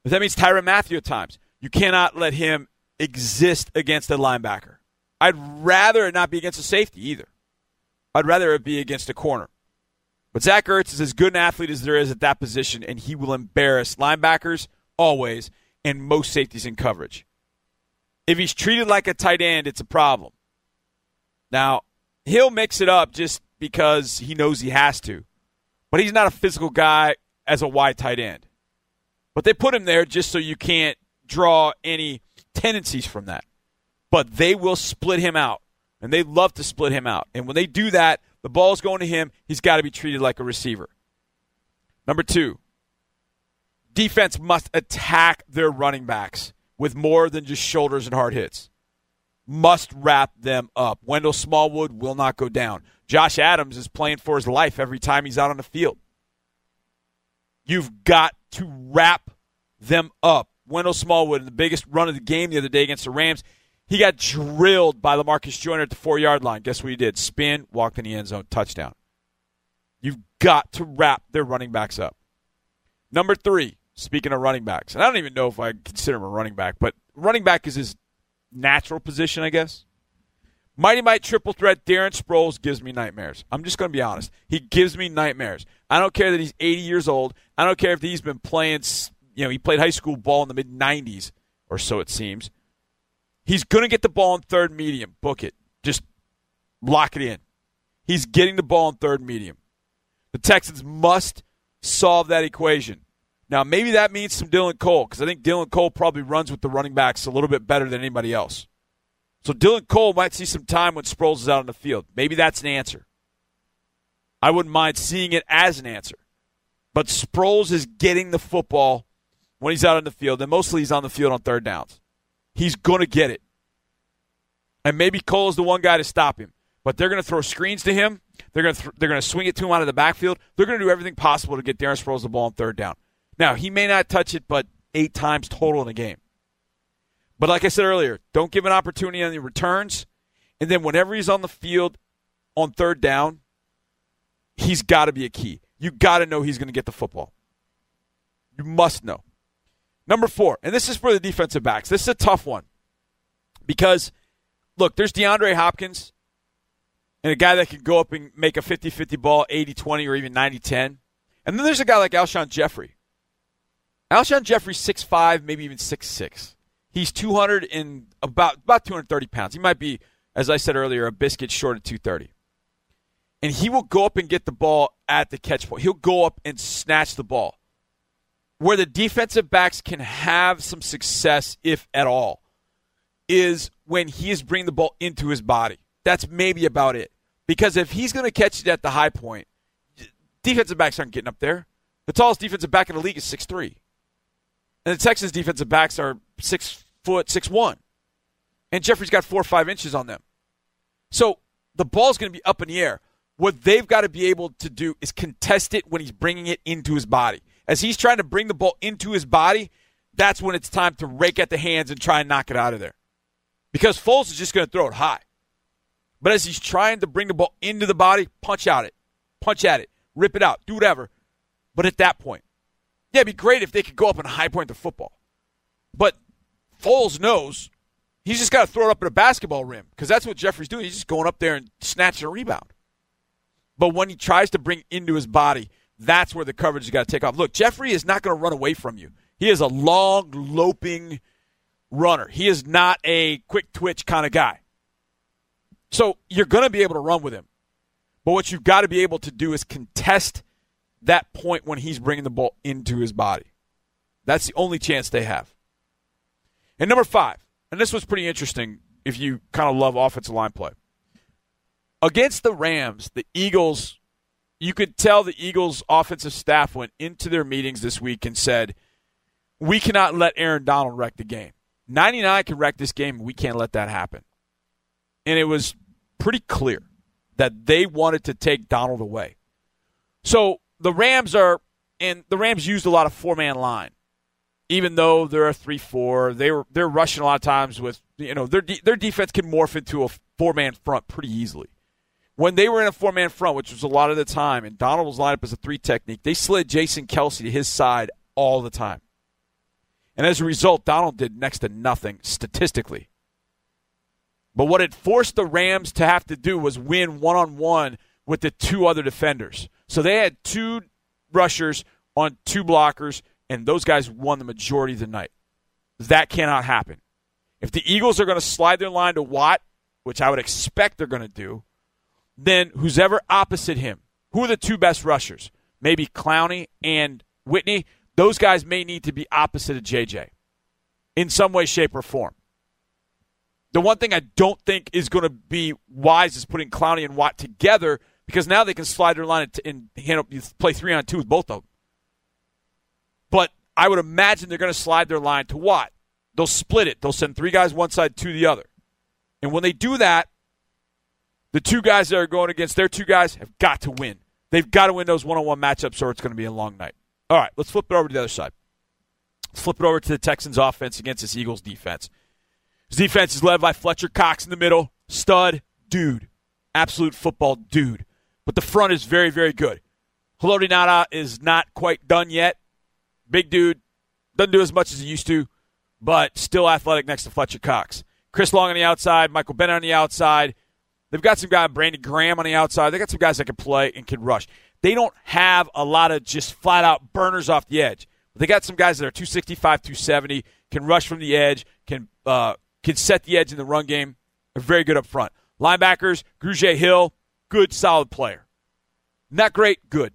that means Tyrann Mathieu at times, you cannot let him exist against a linebacker. I'd rather it not be against a safety either. I'd rather it be against a corner. But Zach Ertz is as good an athlete as there is at that position, and he will embarrass linebackers always and most safeties in coverage. If he's treated like a tight end, it's a problem. Now, he'll mix it up just because he knows he has to, but he's not a physical guy as a wide tight end. But they put him there just so you can't draw any tendencies from that. But they will split him out, and they love to split him out. And when they do that, the ball's going to him. He's got to be treated like a receiver. Number two, defense must attack their running backs with more than just shoulders and hard hits. Must wrap them up. Wendell Smallwood will not go down. Josh Adams is playing for his life every time he's out on the field. You've got to wrap them up. Wendell Smallwood the biggest run of the game the other day against the Rams. He got drilled by Lamarcus Joyner at the four yard line. Guess what he did? Spin, walked in the end zone, touchdown. You've got to wrap their running backs up. Number three, speaking of running backs, and I don't even know if I consider him a running back, but running back is his natural position, I guess. Mighty Might triple threat Darren Sproles gives me nightmares. I'm just going to be honest. He gives me nightmares. I don't care that he's 80 years old. I don't care if he's been playing, you know, he played high school ball in the mid 90s or so it seems. He's going to get the ball in third medium. Book it. Just lock it in. He's getting the ball in third medium. The Texans must solve that equation. Now, maybe that means some Dylan Cole because I think Dylan Cole probably runs with the running backs a little bit better than anybody else. So Dylan Cole might see some time when Sproles is out on the field. Maybe that's an answer. I wouldn't mind seeing it as an answer. But Sproles is getting the football when he's out on the field, and mostly he's on the field on third downs. He's going to get it. And maybe Cole is the one guy to stop him. But they're going to throw screens to him. They're going to th- they're going to swing it to him out of the backfield. They're going to do everything possible to get Darren Sproles the ball on third down. Now he may not touch it, but eight times total in a game. But like I said earlier, don't give an opportunity on the returns. And then whenever he's on the field on third down, he's got to be a key. You got to know he's going to get the football. You must know. Number four, and this is for the defensive backs. This is a tough one because, look, there's DeAndre Hopkins and a guy that can go up and make a 50 50 ball, 80 20, or even 90 10. And then there's a guy like Alshon Jeffery. Alshon Jeffery, 6'5, maybe even 6'6. He's 200 and about about 230 pounds. He might be, as I said earlier, a biscuit short of 230. And he will go up and get the ball at the catch point. He'll go up and snatch the ball. Where the defensive backs can have some success, if at all, is when he is bringing the ball into his body. That's maybe about it. Because if he's going to catch it at the high point, defensive backs aren't getting up there. The tallest defensive back in the league is six three, and the Texans defensive backs are six foot six one, and Jeffery's got four or five inches on them. So the ball's going to be up in the air. What they've got to be able to do is contest it when he's bringing it into his body. As he's trying to bring the ball into his body, that's when it's time to rake at the hands and try and knock it out of there. Because Foles is just going to throw it high. But as he's trying to bring the ball into the body, punch out it, punch at it, rip it out, do whatever. But at that point, yeah, it'd be great if they could go up and high point the football. But Foles knows he's just got to throw it up at a basketball rim because that's what Jeffery's doing. He's just going up there and snatching a rebound. But when he tries to bring into his body, that's where the coverage has got to take off. Look, Jeffery is not going to run away from you. He is a long, loping runner. He is not a quick twitch kind of guy. So you're going to be able to run with him. But what you've got to be able to do is contest that point when he's bringing the ball into his body. That's the only chance they have. And number five, and this was pretty interesting if you kind of love offensive line play. Against the Rams, the Eagles, you could tell the Eagles' offensive staff went into their meetings this week and said, We cannot let Aaron Donald wreck the game. 99 can wreck this game, we can't let that happen. And it was pretty clear that they wanted to take Donald away. So the Rams are, and the Rams used a lot of four man line, even though they're a three four. They were they're rushing a lot of times with you know their de- their defense can morph into a four man front pretty easily. When they were in a four man front, which was a lot of the time, and Donald was lined up as a three technique, they slid Jason Kelce to his side all the time. And as a result, Donald did next to nothing statistically. But what it forced the Rams to have to do was win one on one with the two other defenders. So they had two rushers on two blockers, and those guys won the majority of the night. That cannot happen. If the Eagles are going to slide their line to Watt, which I would expect they're going to do, then who's ever opposite him, who are the two best rushers? Maybe Clowney and Whitney. Those guys may need to be opposite of JJ in some way, shape, or form. The one thing I don't think is going to be wise is putting Clowney and Watt together because now they can slide their line and, handle, play three on two with both of them. But I would imagine they're going to slide their line to Watt. They'll split it. They'll send three guys one side, two the other. And when they do that, the two guys that are going against their two guys have got to win. They've got to win those one-on-one matchups, or it's going to be a long night. All right, let's flip it over to the other side. Let's flip it over to the Texans' offense against this Eagles' defense. His defense is led by Fletcher Cox in the middle, stud, dude, absolute football dude but the front is very, very good. Haloti Ngata is not quite done yet. Big dude, doesn't do as much as he used to, but still athletic next to Fletcher Cox. Chris Long on the outside, Michael Bennett on the outside. They've got some guy, Brandon Graham on the outside. They got some guys that can play and can rush. They don't have a lot of just flat out burners off the edge. They got some guys that are 265, 270, can rush from the edge, can uh, can set the edge in the run game. Are very good up front. Linebackers, Grugier Hill, good, solid player. Not great, good.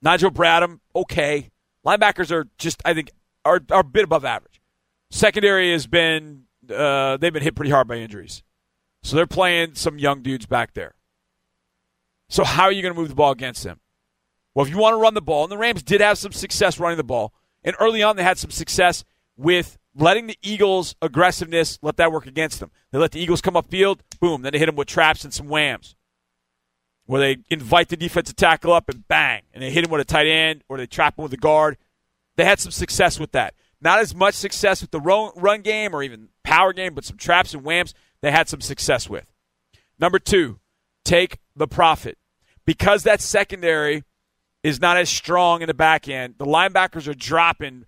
Nigel Bradham, okay. Linebackers are just, I think, are, are a bit above average. Secondary has been, uh, they've been hit pretty hard by injuries. So they're playing some young dudes back there. So how are you going to move the ball against them? Well, if you want to run the ball, and the Rams did have some success running the ball, and early on they had some success with letting the Eagles' aggressiveness let that work against them. They let the Eagles come upfield, boom, then they hit them with traps and some whams where they invite the defensive tackle up and bang, and they hit him with a tight end or they trap him with a guard. They had some success with that. Not as much success with the run game or even power game, but some traps and whams they had some success with. Number two, take the profit. Because that secondary is not as strong in the back end, the linebackers are dropping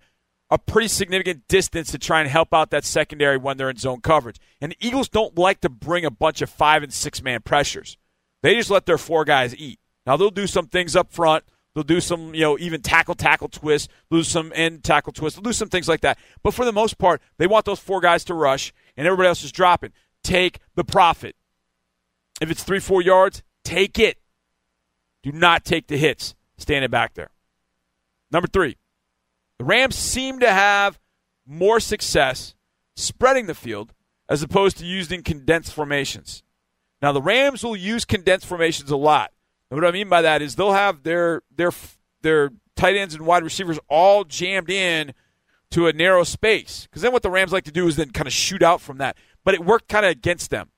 a pretty significant distance to try and help out that secondary when they're in zone coverage. And the Eagles don't like to bring a bunch of five and six man pressures. They just let their four guys eat. Now they'll do some things up front. They'll do some, you know, even tackle tackle twist, lose some end tackle twist, lose some things like that. But for the most part, they want those four guys to rush, and everybody else is dropping. Take the profit. If it's three, four yards, take it. Do not take the hits standing back there. Number three, the Rams seem to have more success spreading the field as opposed to using condensed formations. Now, the Rams will use condensed formations a lot. And what I mean by that is they'll have their their their tight ends and wide receivers all jammed in to a narrow space. Because then what the Rams like to do is then kind of shoot out from that. But it worked kind of against them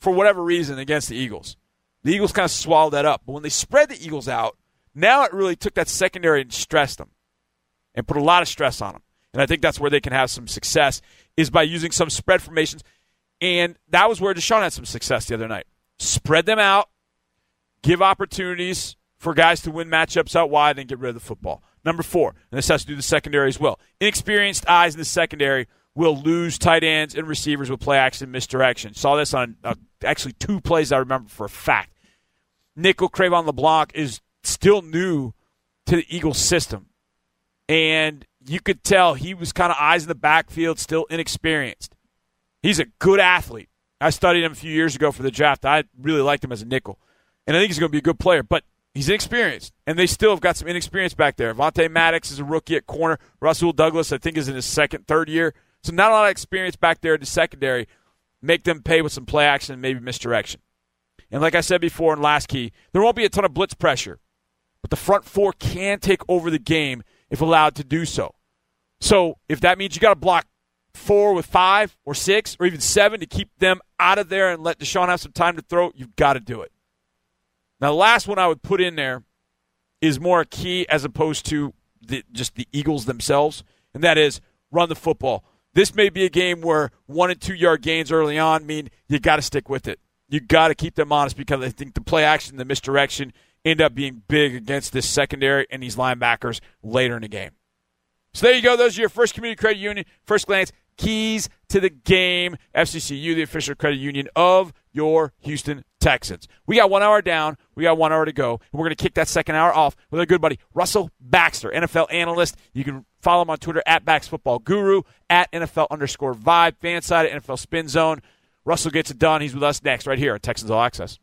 for whatever reason against the Eagles. The Eagles kind of swallowed that up. But when they spread the Eagles out, now it really took that secondary and stressed them and put a lot of stress on them. And I think that's where they can have some success is by using some spread formations. And that was where Deshaun had some success the other night. Spread them out, give opportunities for guys to win matchups out wide and get rid of the football. Number four, and this has to do the secondary as well. Inexperienced eyes in the secondary will lose tight ends and receivers with play action misdirection. Saw this on uh, actually two plays I remember for a fact. Nickel Cre'Von LeBlanc is still new to the Eagles system. And you could tell he was kind of eyes in the backfield, still inexperienced. He's a good athlete. I studied him a few years ago for the draft. I really liked him as a nickel. And I think he's going to be a good player, but he's inexperienced. And they still have got some inexperience back there. Avonte Maddox is a rookie at corner. Rasul Douglas, I think, is in his second, third year. So not a lot of experience back there in the secondary. Make them pay with some play action and maybe misdirection. And like I said before in last key, there won't be a ton of blitz pressure. But the front four can take over the game if allowed to do so. So if that means you got to block four with five or six or even seven to keep them out of there and let Deshaun have some time to throw, you've got to do it. Now, the last one I would put in there is more a key as opposed to the, just the Eagles themselves, and that is run the football. This may be a game where one and two yard gains early on mean you got to stick with it. You got to keep them honest because I think the play action, the misdirection, end up being big against this secondary and these linebackers later in the game. So there you go. Those are your first community credit union, first glance keys to the game. FCCU, the official credit union of your Houston Texans. We got one hour down. We got one hour to go. We're going to kick that second hour off with our good buddy, Russell Baxter, NFL analyst. You can follow him on Twitter at Bax Football Guru, at NFL underscore vibe, fan side at NFL Spin Zone. Russell gets it done. He's with us next, right here at Texans All Access.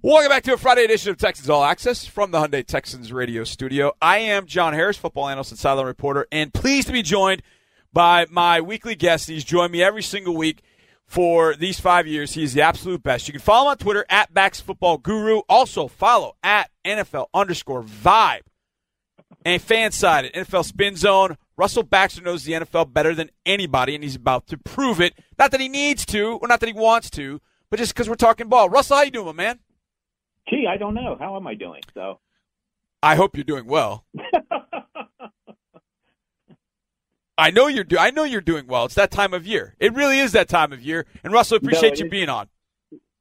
Welcome back to a Friday edition of Texans All Access from the Hyundai Texans radio studio. I am John Harris, football analyst and sideline reporter, and pleased to be joined by my weekly guest. He's joined me every single week for these five years. He is the absolute best. You can follow him on Twitter at Bax Football Guru. Also follow at NFL underscore Vibe and fan side at NFL Spin Zone. Russell Baxter knows the NFL better than anybody, and he's about to prove it. Not that he needs to, or not that he wants to, but just because we're talking ball. Russell, how you doing, man? Gee, I don't know. How am I doing? So, I hope you're doing well. I know you're do- I know you're doing well. It's that time of year. It really is that time of year. And Russell, appreciate No, you is- being on.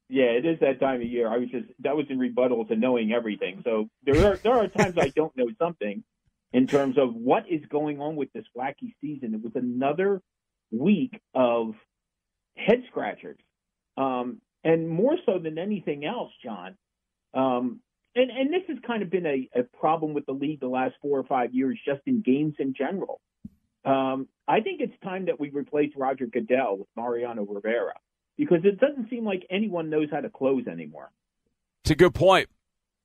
yeah, it is that time of year. I was just that was in rebuttal to knowing everything. So there are there are times I don't know something in terms of what is going on with this wacky season. It was another week of head scratchers, um, and more so than anything else, John. Um, and and this has kind of been a, a problem with the league the last four or five years, just in games in general. Um, I think it's time that we replace Roger Goodell with Mariano Rivera because it doesn't seem like anyone knows how to close anymore. It's a good point.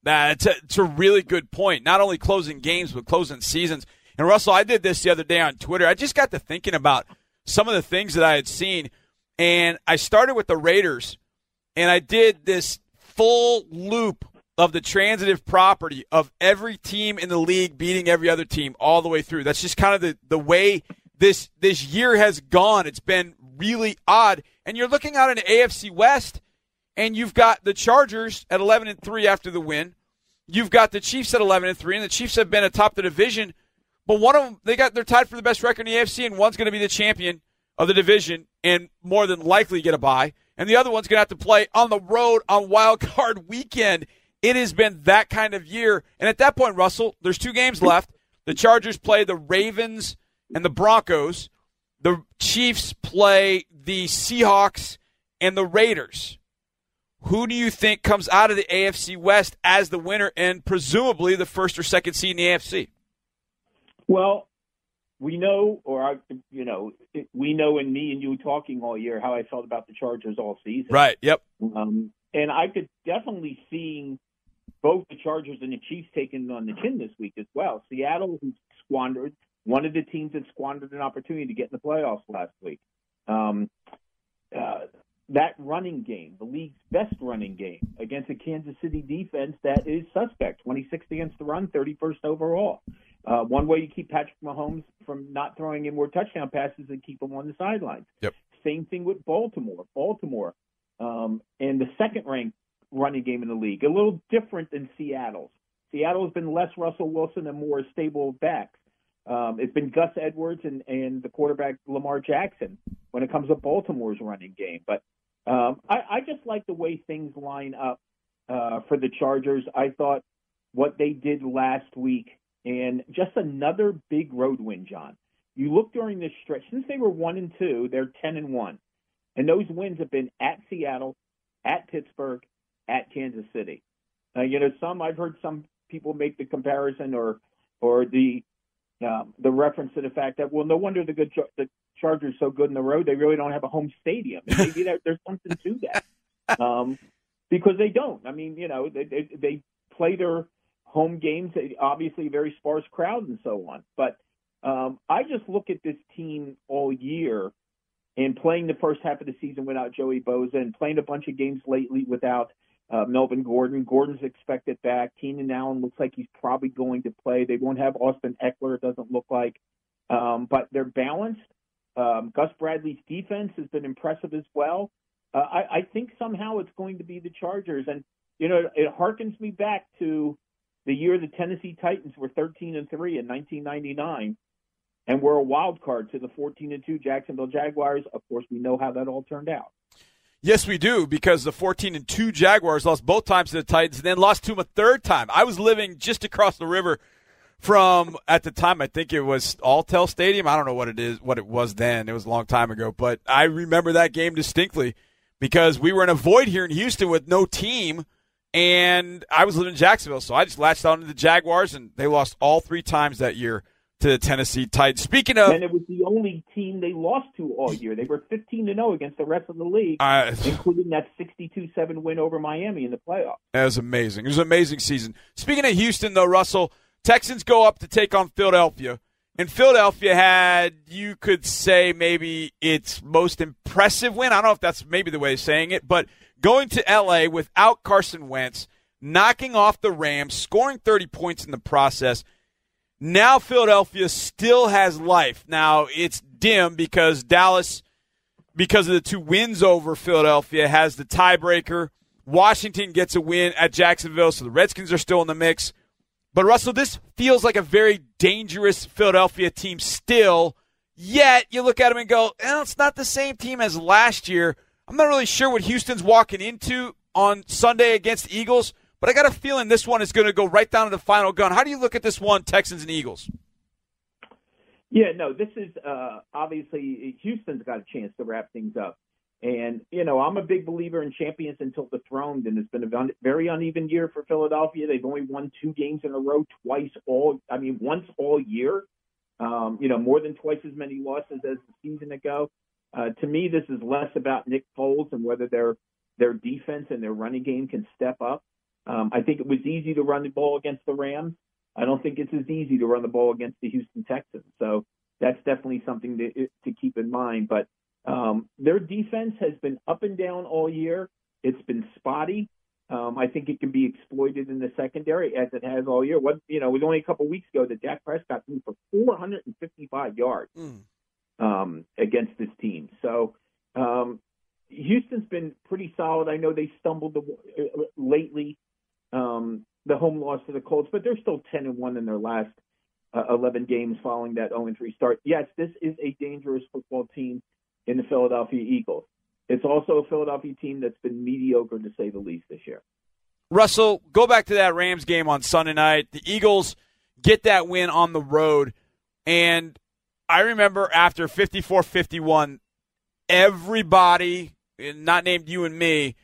Nah, it's, a, it's a really good point. Not only closing games, but closing seasons. And Russell, I did this the other day on Twitter. I just got to thinking about some of the things that I had seen. And I started with the Raiders, and I did this full loop of the transitive property of every team in the league beating every other team all the way through. That's just kind of the, the way this this year has gone. It's been really odd. And you're looking out in AFC West, and you've got the Chargers at 11 and 3 after the win. You've got the Chiefs at 11 and 3, and the Chiefs have been atop the division. But one of them, they got they're tied for the best record in the AFC, and one's going to be the champion of the division and more than likely get a bye. And the other one's going to have to play on the road on wild card weekend. It has been that kind of year. And at that point, Russell, there's two games left. The Chargers play the Ravens and the Broncos. The Chiefs play the Seahawks and the Raiders. Who do you think comes out of the AFC West as the winner and presumably the first or second seed in the AFC? Well, we know, or I, you know, we know, and me and you talking all year how I felt about the Chargers all season. Right. Yep. Um, and I could definitely see both the Chargers and the Chiefs taking on the chin this week as well. Seattle, who squandered one of the teams that squandered an opportunity to get in the playoffs last week. Um, uh, that running game, the league's best running game against a Kansas City defense that is suspect, 26th against the run, 31st overall. Uh, one way you keep Patrick Mahomes from not throwing in more touchdown passes and keep him on the sidelines. Yep. Same thing with Baltimore. Baltimore um, and the second ranked running game in the league, a little different than Seattle's. Seattle has been less Russell Wilson and more stable backs. Um, it's been Gus Edwards and, and the quarterback Lamar Jackson when it comes to Baltimore's running game. But um, I, I just like the way things line up uh, for the Chargers. I thought what they did last week and just another big road win, John. You look during this stretch since they were one and two, they're ten and one, and those wins have been at Seattle, at Pittsburgh, at Kansas City. Uh, you know, some I've heard some people make the comparison or or the um, the reference to the fact that well, no wonder the good the Chargers so good in the road. They really don't have a home stadium. Maybe there, there's something to that um, because they don't. I mean, you know, they, they they play their home games. Obviously, very sparse crowd and so on. But um, I just look at this team all year and playing the first half of the season without Joey Bosa and playing a bunch of games lately without uh, Melvin Gordon. Gordon's expected back. Keenan Allen looks like he's probably going to play. They won't have Austin Ekeler, it doesn't look like. Um, but they're balanced. Um, Gus Bradley's defense has been impressive as well. Uh, I, I think somehow it's going to be the Chargers. And, you know, it, harkens me back to the year the Tennessee Titans were 13 and 3 in 1999 and were a wild card to the 14 and 2 Jacksonville Jaguars. Of course, we know how that all turned out. Yes, we do because the 14 and 2 Jaguars lost both times to the Titans and then lost to them a third time. I was living just across the river from at the time I think it was Alltel Stadium. I don't know what it is what it was then. It was a long time ago, but I remember that game distinctly because we were in a void here in Houston with no team and I was living in Jacksonville, so I just latched on to the Jaguars and they lost all three times that year to the Tennessee Titans. Speaking of, and it was the only team they lost to all year. They were 15 to 0 against the rest of the league, uh, including that 62-7 win over Miami in the playoffs. That was amazing. It was an amazing season. Speaking of Houston, though, Russell, Texans go up to take on Philadelphia. And Philadelphia had, you could say, maybe its most impressive win. I don't know if that's maybe the way of saying it, but going to L.A. without Carson Wentz, knocking off the Rams, scoring 30 points in the process – now Philadelphia still has life. Now it's dim because Dallas, because of the two wins over Philadelphia, has the tiebreaker. Washington gets a win at Jacksonville, so the Redskins are still in the mix. But Russell, this feels like a very dangerous Philadelphia team still. Yet you look at them and go, eh, it's not the same team as last year. I'm not really sure what Houston's walking into on Sunday against Eagles. But I got a feeling this one is going to go right down to the final gun. How do you look at this one, Texans and Eagles? Yeah, no, this is uh, obviously Houston's got a chance to wrap things up. And, you know, I'm a big believer in champions until dethroned, and it's been a very uneven year for Philadelphia. They've only won two games in a row, twice all, I mean, once all year. Um, you know, more than twice as many losses as the season ago. Uh, to me, this is less about Nick Foles and whether their their defense and their running game can step up. Um, I think it was easy to run the ball against the Rams. I don't think it's as easy to run the ball against the Houston Texans. So that's definitely something to, to keep in mind. But um, their defense has been up and down all year. It's been spotty. Um, I think it can be exploited in the secondary as it has all year. What you know, it was only a couple weeks ago that Dak Prescott threw for 455 yards mm. um, against this team. So um, Houston's been pretty solid. I know they stumbled the, uh, lately um, the home loss to the Colts, but they're still 10 and 1 in their last uh, 11 games following that 0 3 start. Yes, this is a dangerous football team in the Philadelphia Eagles. It's also a Philadelphia team that's been mediocre to say the least this year. Russell, go back to that Rams game on Sunday night. The Eagles get that win on the road. And I remember after 54 51, everybody, not named you and me,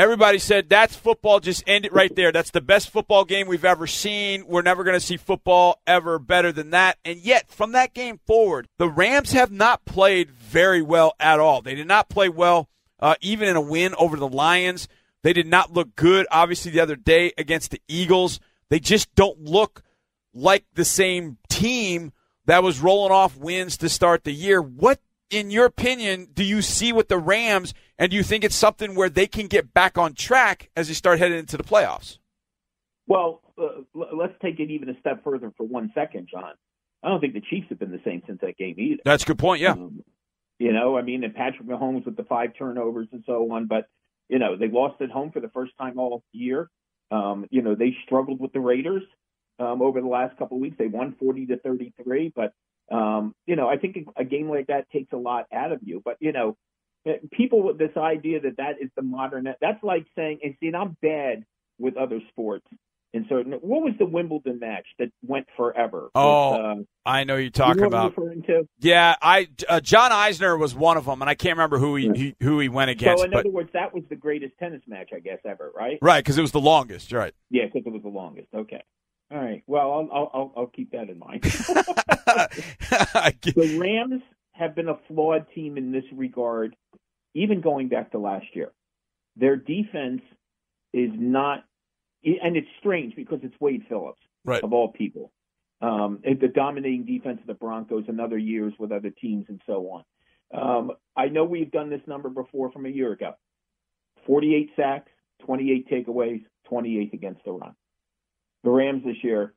Everybody said that's football. Just end it right there. That's the best football game we've ever seen. We're never going to see football ever better than that. And yet, from that game forward, the Rams have not played very well at all. They did not play well, uh, even in a win over the Lions. They did not look good, obviously, the other day against the Eagles. They just don't look like the same team that was rolling off wins to start the year. What, in your opinion, do you see with the Rams, and do you think it's something where they can get back on track as they start heading into the playoffs? Well, uh, let's take it even a step further for one second, John. I don't think the Chiefs have been the same since that game either. That's a good point, yeah. Um, you know, I mean, and Patrick Mahomes with the five turnovers and so on, but you know, they lost at home for the first time all year. Um, you know, they struggled with the Raiders um, over the last couple of weeks. They won 40 to 33, but um, you know, I think a, game like that takes a lot out of you. But you know, people with this idea that that is the modern, that's like saying, and see, and I'm bad with other sports, and so, what was the Wimbledon match that went forever? Oh, with, uh, I know you're talking you know about. referring to? Yeah, I uh, John Isner was one of them, and I can't remember who he, Yeah. he who he went against. So, in but, other words, that was the greatest tennis match, I guess, ever, right? right, because it was the longest. Right. Yeah, because it was the longest. Okay. All right. Well, I'll, I'll, I'll keep that in mind. The Rams have been a flawed team in this regard, even going back to last year. Their defense is not, and it's strange because it's Wade Phillips Right. of all people. Um, the dominating defense of the Broncos in other years with other teams and so on. Um, I know we've done this number before from a year ago 48 sacks, 28 takeaways, 28th against the run. The Rams this year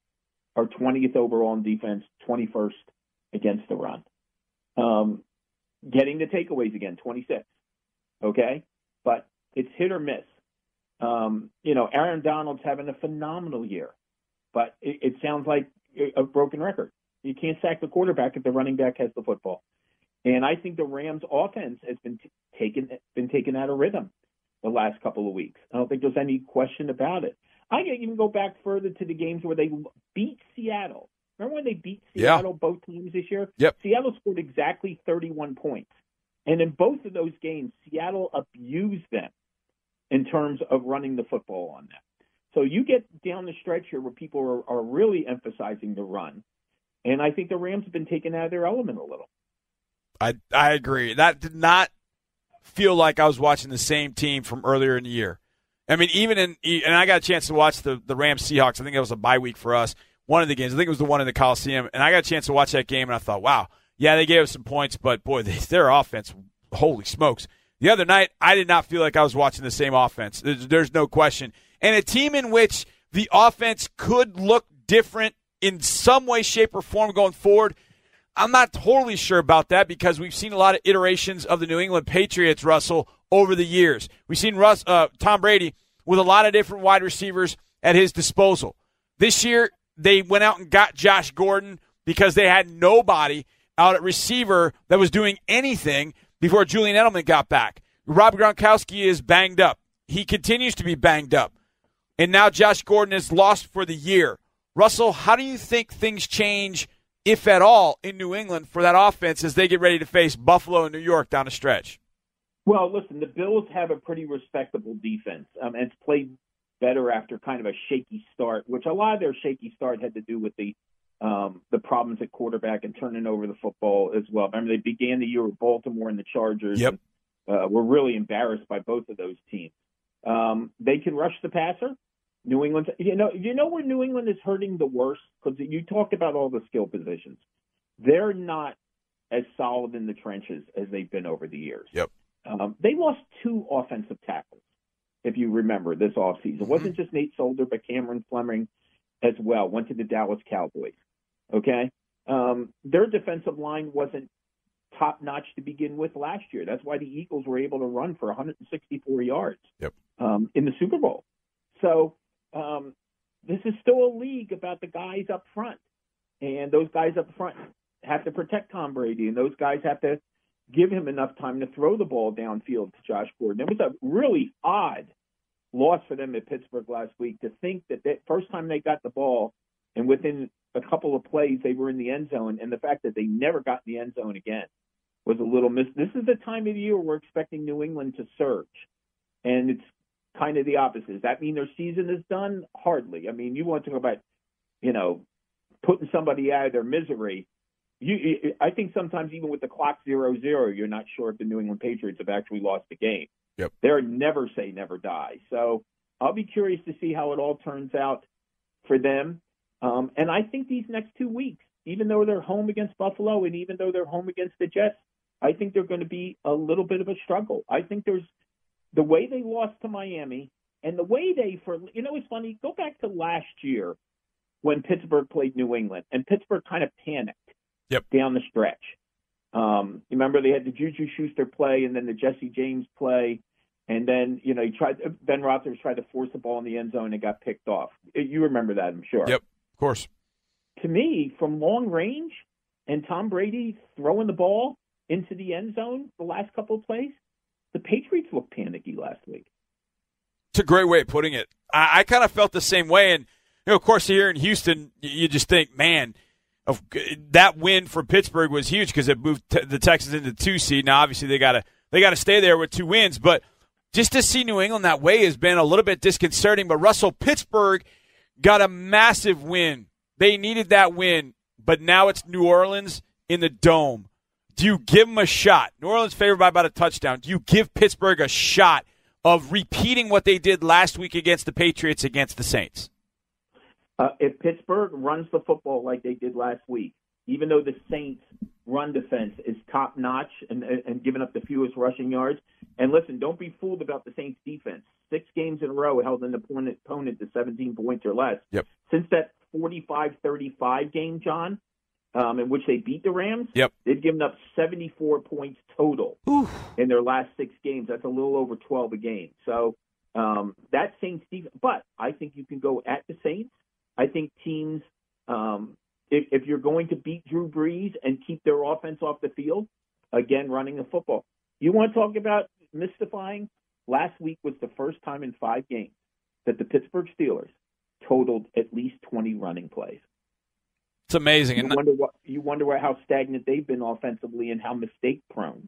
are 20th overall in defense, 21st against the run. Um, getting the takeaways again, 26. Okay? But it's hit or miss. Um, you know, Aaron Donald's having a phenomenal year, but it, it sounds like a broken record. You can't sack the quarterback if the running back has the football. And I think the Rams offense has been t- taken been taken out of rhythm the last couple of weeks. I don't think there's any question about it. I can even go back further to the games where they beat Seattle. Remember when they beat Yeah. Seattle both teams this year? Yep. Seattle scored exactly 31 points. And in both of those games, Seattle abused them in terms of running the football on them. So you get down the stretch here where people are, are really emphasizing the run. And I think the Rams have been taken out of their element a little. I I agree. That did not feel like I was watching the same team from earlier in the year. I mean, even in and I got a chance to watch the the Rams Seahawks. I think that was a bye week for us. One of the games. I think it was the one in the Coliseum, and I got a chance to watch that game, and I thought, wow, yeah, they gave us some points, but boy, they, their offense, holy smokes! The other night, I did not feel like I was watching the same offense. There's, there's no question, and a team in which the offense could look different in some way, shape, or form going forward. I'm not totally sure about that because we've seen a lot of iterations of the New England Patriots, Russell, over the years. We've seen Russ, uh, Tom Brady with a lot of different wide receivers at his disposal. This year, they went out and got Josh Gordon because they had nobody out at receiver that was doing anything before Julian Edelman got back. Rob Gronkowski is banged up. He continues to be banged up. And now Josh Gordon is lost for the year. Russell, how do you think things change, if at all, in New England for that offense as they get ready to face Buffalo and New York down the stretch? Well, listen, the Bills have a pretty respectable defense, um, and it's played better after kind of a shaky start, which a lot of their shaky start had to do with the um, the problems at quarterback and turning over the football as well. Remember, they began the year with Baltimore and the Chargers. Yep. And, uh, were really embarrassed by both of those teams. Um, they can rush the passer. New England, you know, you know where New England is hurting the worst because you talked about all the skill positions. They're not as solid in the trenches as they've been over the years. Yep. Um, they lost two offensive tackles, if you remember this offseason. It wasn't just Nate Solder, but Cameron Fleming as well went to the Dallas Cowboys. Okay, um, their defensive line wasn't top notch to begin with last year. That's why the Eagles were able to run for 164 yards Yep. um, in the Super Bowl. So um, this is still a league about the guys up front, and those guys up front have to protect Tom Brady, and those guys have to give him enough time to throw the ball downfield to Josh Gordon. It was a really odd loss for them at Pittsburgh last week to think that the first time they got the ball and within a couple of plays they were in the end zone, and the fact that they never got in the end zone again was a little miss. This is the time of year we're expecting New England to surge, and it's kind of the opposite. Does that mean their season is done? Hardly. I mean, you want to talk about, you know, putting somebody out of their misery. You, I think sometimes even with the clock zero zero, you're not sure if the New England Patriots have actually lost the game. Yep. They're never say never die. So I'll be curious to see how it all turns out for them. Um, and I think these next two weeks, even though they're home against Buffalo and even though they're home against the Jets, I think they're going to be a little bit of a struggle. I think there's the way they lost to Miami and the way they for you know it's funny. Go back to last year when Pittsburgh played New England and Pittsburgh kind of panicked yep. down the stretch. Um, you remember they had the Juju Schuster play and then the Jesse James play, and then you know he tried Ben Roethlisberger tried to force the ball in the end zone and got picked off. You remember that, I'm sure. Yep, of course. To me, from long range, and Tom Brady throwing the ball into the end zone the last couple of plays, the Patriots looked panicky last week. It's a great way of putting it. I, I kind of felt the same way, and you know, of course, here in Houston, you just think, man, of that win for Pittsburgh was huge because it moved the Texans into two seed. Now, obviously, they got to they got to stay there with two wins, but just to see New England that way has been a little bit disconcerting. But Russell, Pittsburgh got a massive win. They needed that win, but now it's New Orleans in the dome. Do you give them a shot? New Orleans favored by about a touchdown. Do you give Pittsburgh a shot of repeating what they did last week against the Patriots against the Saints? Uh, if Pittsburgh runs the football like they did last week, even though the Saints' run defense is top notch and, and giving up the fewest rushing yards, and listen, don't be fooled about the Saints' defense. Six games in a row held an opponent, opponent to 17 points or less. Yep. Since that 45-35 game, John, um, in which they beat the Rams, yep. they've given up 74 points total Oof. in their last six games. That's a little over 12 a game. So um, that Saints defense, but I think you can go at the Saints. I think teams, um, if, if you're going to beat Drew Brees and keep their offense off the field, again, running the football. You want to talk about mystifying? Last week was the first time in five games that the Pittsburgh Steelers totaled at least 20 running plays. It's amazing. You wonder what you wonder how stagnant they've been offensively and how mistake prone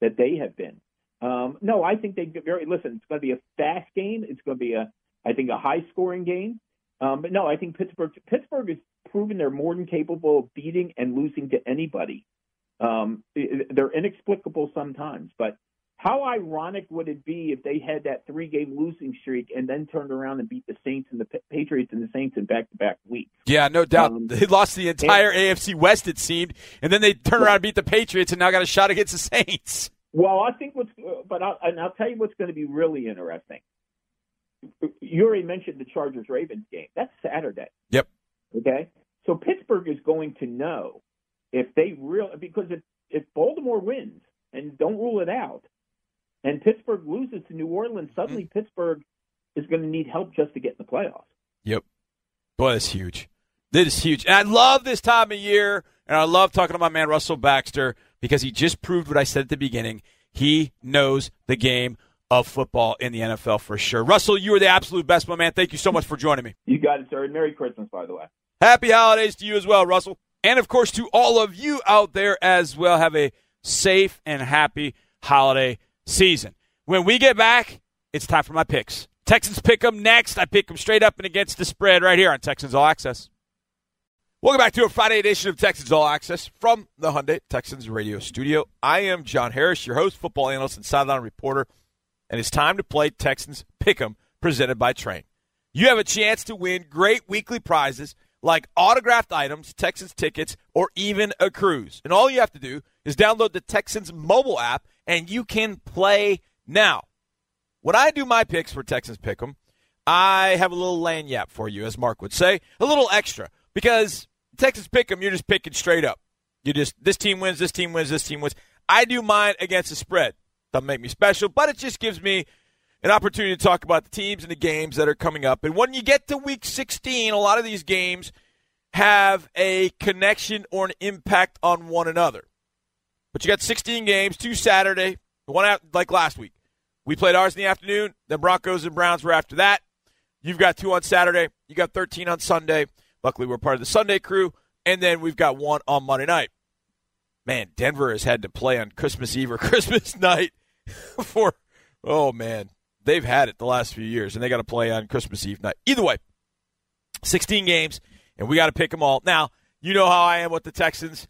that they have been. Um, no, I think they get very listen. It's going to be a fast game. It's going to be a I think a high scoring game. Um, but no, I think Pittsburgh Pittsburgh has proven they're more than capable of beating and losing to anybody. Um, they're inexplicable sometimes, but how ironic would it be if they had that three game losing streak and then turned around and beat the Saints and the Patriots and the Saints in back to back weeks? Yeah, no doubt. Um, they lost the entire and, AFC West, it seemed, and then they turned around and beat the Patriots and now got a shot against the Saints. Well, I think what's, but I'll, and I'll tell you what's going to be really interesting. You already mentioned the Chargers Ravens game. That's Saturday. Yep. Okay. So Pittsburgh is going to know if they really because if if Baltimore wins and don't rule it out, and Pittsburgh loses to New Orleans, suddenly mm-hmm. Pittsburgh is going to need help just to get in the playoffs. Yep. Boy, that's huge. This is huge. And I love this time of year, and I love talking to my man Russell Baxter because he just proved what I said at the beginning. He knows the game of football in the NFL for sure. Russell, you are the absolute best, my man. Thank you so much for joining me. You got it, sir. Merry Christmas, by the way. Happy holidays to you as well, Russell. And of course, to all of you out there as well, have a safe and happy holiday season. When we get back, it's time for my picks. Texans pick them next. I pick them straight up and against the spread right here on Texans All Access. Welcome back to a Friday edition of Texans All Access from the Hyundai Texans Radio Studio. I am John Harris, your host, football analyst, and sideline reporter, and it's time to play Texans Pick'em, presented by Train. You have a chance to win great weekly prizes like autographed items, Texans tickets, or even a cruise. And all you have to do is download the Texans mobile app and you can play now. When I do my picks for Texans Pick'em, I have a little lagniappe for you, as Mark would say, a little extra because Texans Pick'em, you're just picking straight up. You just this team wins, this team wins, this team wins. I do mine against the spread. Doesn't make me special, but it just gives me an opportunity to talk about the teams and the games that are coming up. And when you get to week 16, a lot of these games have a connection or an impact on one another. But you got 16 games, two Saturday, one out like last week. We played ours in the afternoon. The Broncos and Browns were after that. You've got two on Saturday. You got 13 on Sunday. Luckily, we're part of the Sunday crew. And then we've got one on Monday night. Man, Denver has had to play on Christmas Eve or Christmas night for, oh man, they've had it the last few years, and they got to play on Christmas Eve night. Either way, 16 games, and we got to pick them all. Now, you know how I am with the Texans.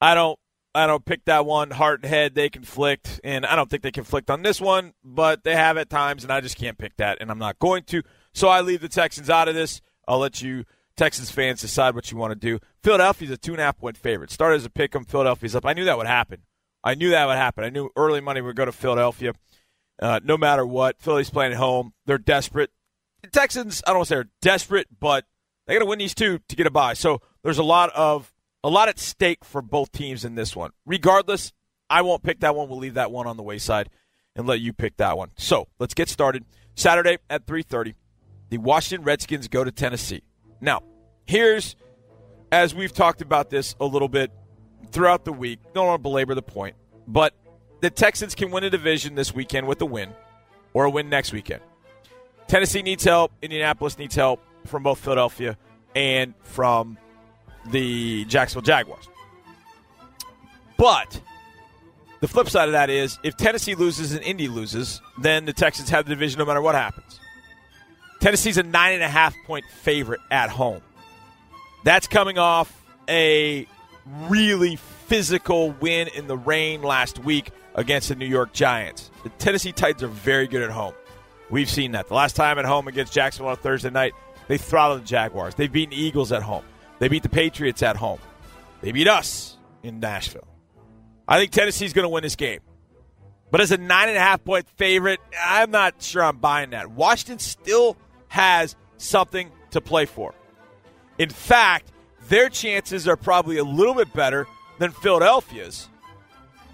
I don't I don't pick that one heart and head. They conflict, and I don't think they conflict on this one, but they have at times, and I just can't pick that, and I'm not going to. So I leave the Texans out of this. I'll let you Texans fans decide what you want to do. Philadelphia's a two and a half point favorite. Started as a pick 'em. Philadelphia's up. I knew that would happen. I knew that would happen. I knew early money would go to Philadelphia. Uh, no matter what, Philly's playing at home. They're desperate. The Texans, I don't want to say they're desperate, but they got to win these two to get a bye. So there's a lot of a lot at stake for both teams in this one. Regardless, I won't pick that one. We'll leave that one on the wayside and let you pick that one. So let's get started. Saturday at 3:30, the Washington Redskins go to Tennessee. Now, here's as we've talked about this a little bit throughout the week. Don't want to belabor the point, but the Texans can win a division this weekend with a win, or a win next weekend. Tennessee needs help. Indianapolis needs help from both Philadelphia and from the Jacksonville Jaguars. But the flip side of that is if Tennessee loses and Indy loses, then the Texans have the division no matter what happens. Tennessee's a nine and a half point favorite at home. That's coming off a really physical win in the rain last week against the New York Giants. The Tennessee Titans are very good at home. We've seen that. The last time at home against Jacksonville on Thursday night, they throttled the Jaguars. They've beaten the Eagles at home. They beat the Patriots at home. They beat us in Nashville. I think Tennessee's going to win this game. But as a nine and a half point favorite, I'm not sure I'm buying that. Washington still has something to play for. In fact, their chances are probably a little bit better than Philadelphia's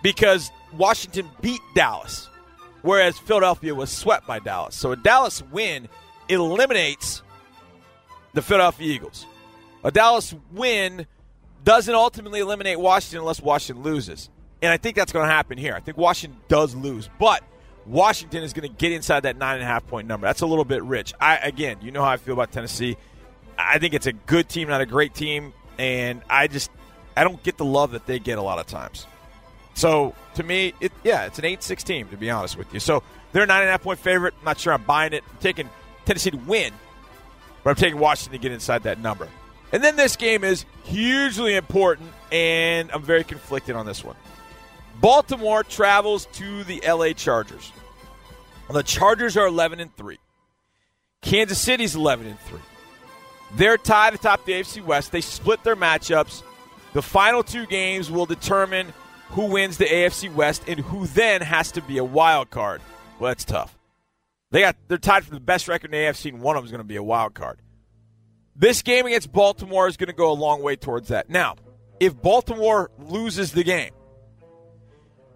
because Washington beat Dallas, whereas Philadelphia was swept by Dallas. So a Dallas win eliminates the Philadelphia Eagles. A Dallas win doesn't ultimately eliminate Washington unless Washington loses. And I think that's going to happen here. I think Washington does lose, but Washington is going to get inside that nine and a half point number. That's a little bit rich. I again, you know how I feel about Tennessee. I think it's a good team, not a great team, and I just I don't get the love that they get a lot of times. So to me, it yeah, it's an eight six team to be honest with you. So they're a nine and a half point favorite. I'm not sure I'm buying it. I'm taking Tennessee to win, but I'm taking Washington to get inside that number. And then this game is hugely important, and I'm very conflicted on this one. Baltimore travels to the LA Chargers. The Chargers are 11 and 3. Kansas City's 11 and 3. They're tied atop the AFC West. They split their matchups. The final two games will determine who wins the AFC West and who then has to be a wild card. Well, that's tough. They got they're tied for the best record in the AFC, and one of them is going to be a wild card. This game against Baltimore is going to go a long way towards that. Now, if Baltimore loses the game,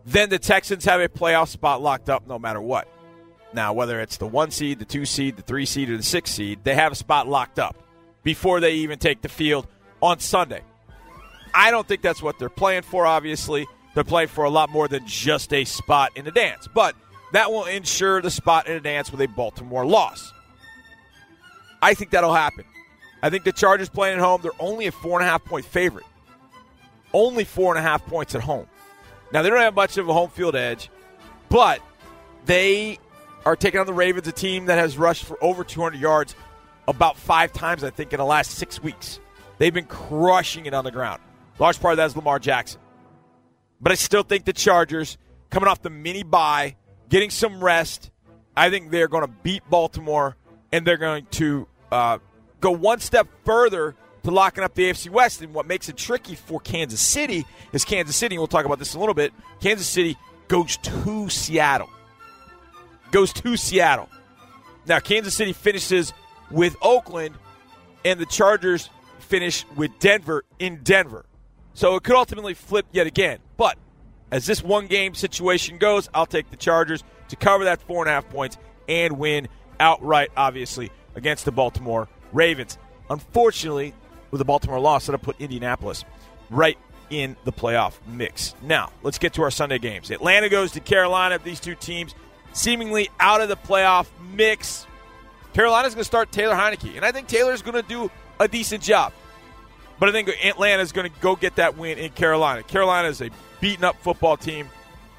then the Texans have a playoff spot locked up no matter what. Now, whether it's the one seed, the two seed, the three seed, or the six seed, they have a spot locked up before they even take the field on Sunday. I don't think that's what they're playing for, obviously. They're playing for a lot more than just a spot in the dance. But that will ensure the spot in the dance with a Baltimore loss. I think that'll happen. I think the Chargers playing at home, they're only a four and a half point favorite. Only four and a half points at home. Now, they don't have much of a home field edge, but they are taking on the Ravens, a team that has rushed for over 200 yards about five times, I think, in the last six weeks. They've been crushing it on the ground. Large part of that is Lamar Jackson. But I still think the Chargers, coming off the mini bye, getting some rest, I think they're going to beat Baltimore and they're going to uh, go one step further to locking up the AFC West. And what makes it tricky for Kansas City is Kansas City, we'll talk about this in a little bit. Kansas City goes to Seattle. Goes to Seattle. Now, Kansas City finishes with Oakland, and the Chargers finish with Denver in Denver. So it could ultimately flip yet again. But as this one game situation goes, I'll take the Chargers to cover that four and a half points and win outright, obviously, against the Baltimore Ravens. Unfortunately, with the Baltimore loss, that'll put Indianapolis right in the playoff mix. Now, let's get to our Sunday games. Atlanta goes to Carolina. These two teams seemingly out of the playoff mix. Carolina's going to start Taylor Heinicke, and I think Taylor's going to do a decent job. But I think Atlanta's going to go get that win in Carolina. Carolina is a beaten up football team.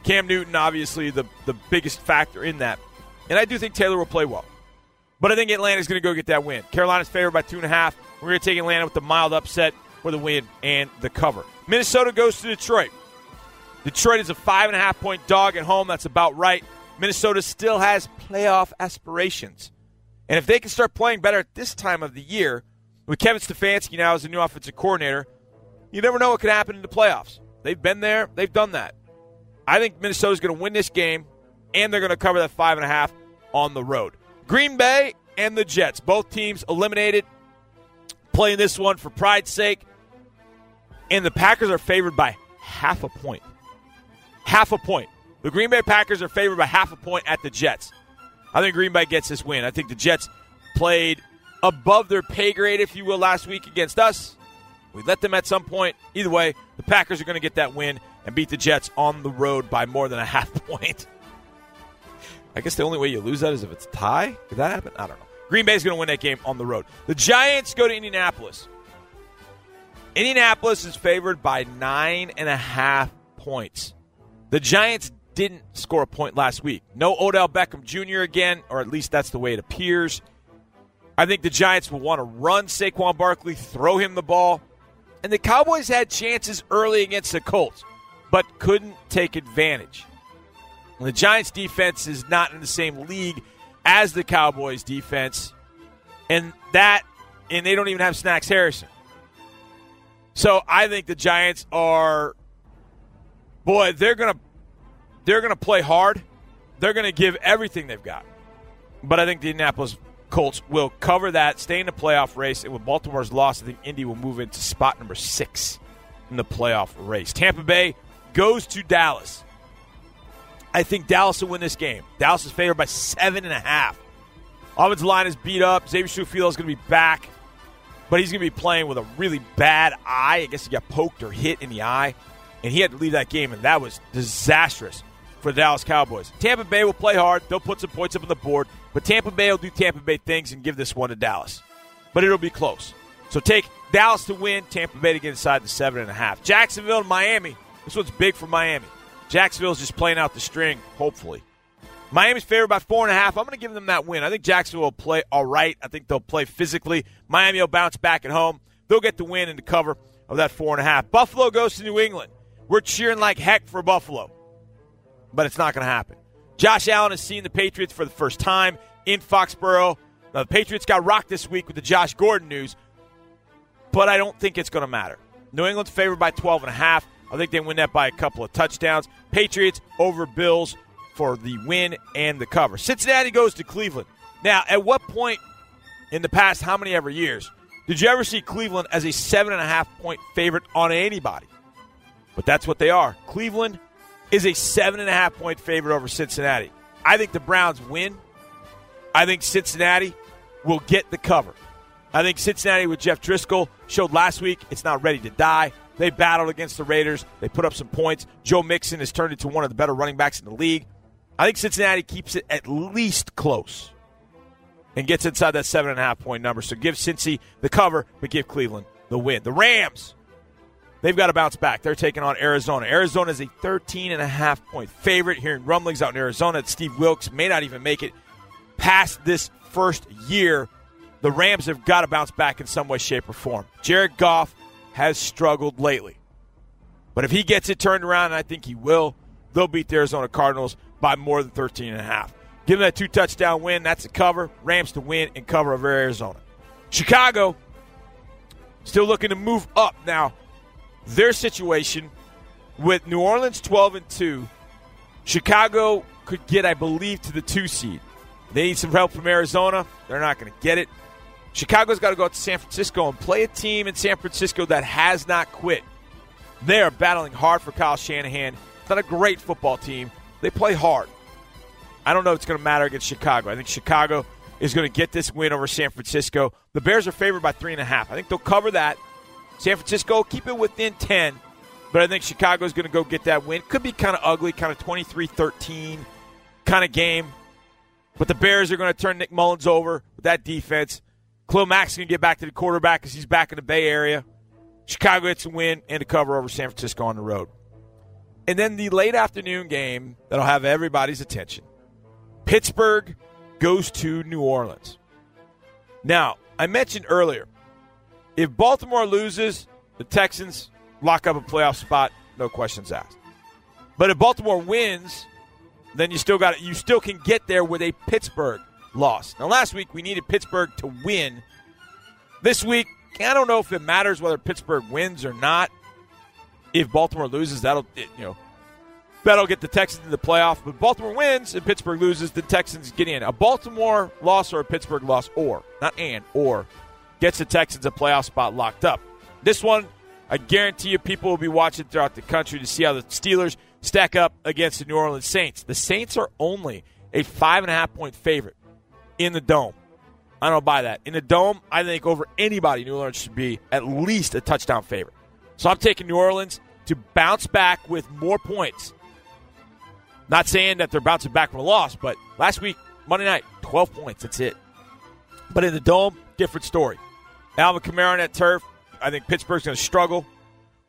Cam Newton, obviously, the, the biggest factor in that. And I do think Taylor will play well. But I think Atlanta's going to go get that win. Carolina's favored by two and a half. We're going to take Atlanta with the mild upset for the win and the cover. Minnesota goes to Detroit. Detroit is a five and a half point dog at home. That's about right. Minnesota still has playoff aspirations. And if they can start playing better at this time of the year, with Kevin Stefanski now as the new offensive coordinator, you never know what could happen in the playoffs. They've been there, they've done that. I think Minnesota's going to win this game, and they're going to cover that five and a half on the road. Green Bay and the Jets, both teams eliminated, playing this one for pride's sake. And the Packers are favored by half a point. Half a point. The Green Bay Packers are favored by half a point at the Jets. I think Green Bay gets this win. I think the Jets played above their pay grade, if you will, last week against us. We let them at some point. Either way, the Packers are going to get that win and beat the Jets on the road by more than a half point. I guess the only way you lose that is if it's a tie. Did that happen? I don't know. Green Bay's going to win that game on the road. The Giants go to Indianapolis. Indianapolis is favored by nine and a half points. The Giants didn't score a point last week. No Odell Beckham Jr. again, or at least that's the way it appears. I think the Giants will want to run Saquon Barkley, throw him the ball. And the Cowboys had chances early against the Colts, but couldn't take advantage. The Giants defense is not in the same league as the Cowboys defense. And that and they don't even have Snacks Harrison. So I think the Giants are boy, they're going to they're going to play hard. They're going to give everything they've got. But I think the Indianapolis Colts will cover that, stay in the playoff race, and with Baltimore's loss, I think Indy will move into spot number 6 in the playoff race. Tampa Bay goes to Dallas. I think Dallas will win this game. Dallas is favored by seven and a half. Offensive line is beat up. Xavier Su'a-Filo is going to be back, but he's going to be playing with a really bad eye. I guess he got poked or hit in the eye, and he had to leave that game, and that was disastrous for the Dallas Cowboys. Tampa Bay will play hard. They'll put some points up on the board, but Tampa Bay will do Tampa Bay things and give this one to Dallas. But it'll be close. So take Dallas to win, Tampa Bay to get inside the seven and a half. Jacksonville and Miami. This one's big for Miami. Jacksonville's just playing out the string, hopefully. Miami's favored by four and a half. I'm going to give them that win. I think Jacksonville will play all right. I think they'll play physically. Miami will bounce back at home. They'll get the win and the cover of that four and a half. Buffalo goes to New England. We're cheering like heck for Buffalo, but it's not going to happen. Josh Allen has seen the Patriots for the first time in Foxborough. Now, the Patriots got rocked this week with the Josh Gordon news, but I don't think it's going to matter. New England's favored by 12 and a half. I think they win that by a couple of touchdowns. Patriots over Bills for the win and the cover. Cincinnati goes to Cleveland. Now, at what point in the past, how many ever years, did you ever see Cleveland as a seven and a half point favorite on anybody? But that's what they are. Cleveland is a seven and a half point favorite over Cincinnati. I think the Browns win. I think Cincinnati will get the cover. I think Cincinnati with Jeff Driskel showed last week it's not ready to die. They battled against the Raiders. They put up some points. Joe Mixon has turned into one of the better running backs in the league. I think Cincinnati keeps it at least close and gets inside that seven and a half point number. So give Cincy the cover, but give Cleveland the win. The Rams, they've got to bounce back. They're taking on Arizona. Arizona is a 13 and a half point favorite. Hearing rumblings out in Arizona Steve Wilks may not even make it past this first year. The Rams have got to bounce back in some way, shape, or form. Jared Goff has struggled lately. But if he gets it turned around, and I think he will, they'll beat the Arizona Cardinals by more than 13 and a half. Give them that two touchdown win. That's a cover. Rams to win and cover over Arizona. Chicago still looking to move up now. Their situation with New Orleans 12 and 2, Chicago could get, I believe, to the two seed. They need some help from Arizona. They're not going to get it. Chicago's got to go out to San Francisco and play a team in San Francisco that has not quit. They are battling hard for Kyle Shanahan. It's not a great football team. They play hard. I don't know if it's going to matter against Chicago. I think Chicago is going to get this win over San Francisco. The Bears are favored by three and a half. I think they'll cover that. San Francisco keep it within 10, but I think Chicago is going to go get that win. Could be kind of ugly, kind of 23 13 kind of game. But the Bears are going to turn Nick Mullens over with that defense. Khalil Mack's going to get back to the quarterback because he's back in the Bay Area. Chicago gets a win and a cover over San Francisco on the road. And then the late afternoon game that'll have everybody's attention Pittsburgh goes to New Orleans. Now, I mentioned earlier, if Baltimore loses, the Texans lock up a playoff spot, no questions asked. But if Baltimore wins, then you still got it. You still can get there with a Pittsburgh loss. Now, last week we needed Pittsburgh to win. This week, I don't know if it matters whether Pittsburgh wins or not. If Baltimore loses, that'll you know that'll get the Texans in the playoff. But Baltimore wins and Pittsburgh loses, the Texans get in. A Baltimore loss or a Pittsburgh loss, or not and or gets the Texans a playoff spot locked up. This one, I guarantee you, people will be watching throughout the country to see how the Steelers stack up against the New Orleans Saints. The Saints are only a five and a half point favorite in the dome. I don't buy that. In the dome, I think over anybody, New Orleans should be at least a touchdown favorite. So I'm taking New Orleans to bounce back with more points. Not saying that they're bouncing back from a loss, but last week, Monday night, 12 points. That's it. But in the dome, different story. Alvin Kamara on that turf, I think Pittsburgh's going to struggle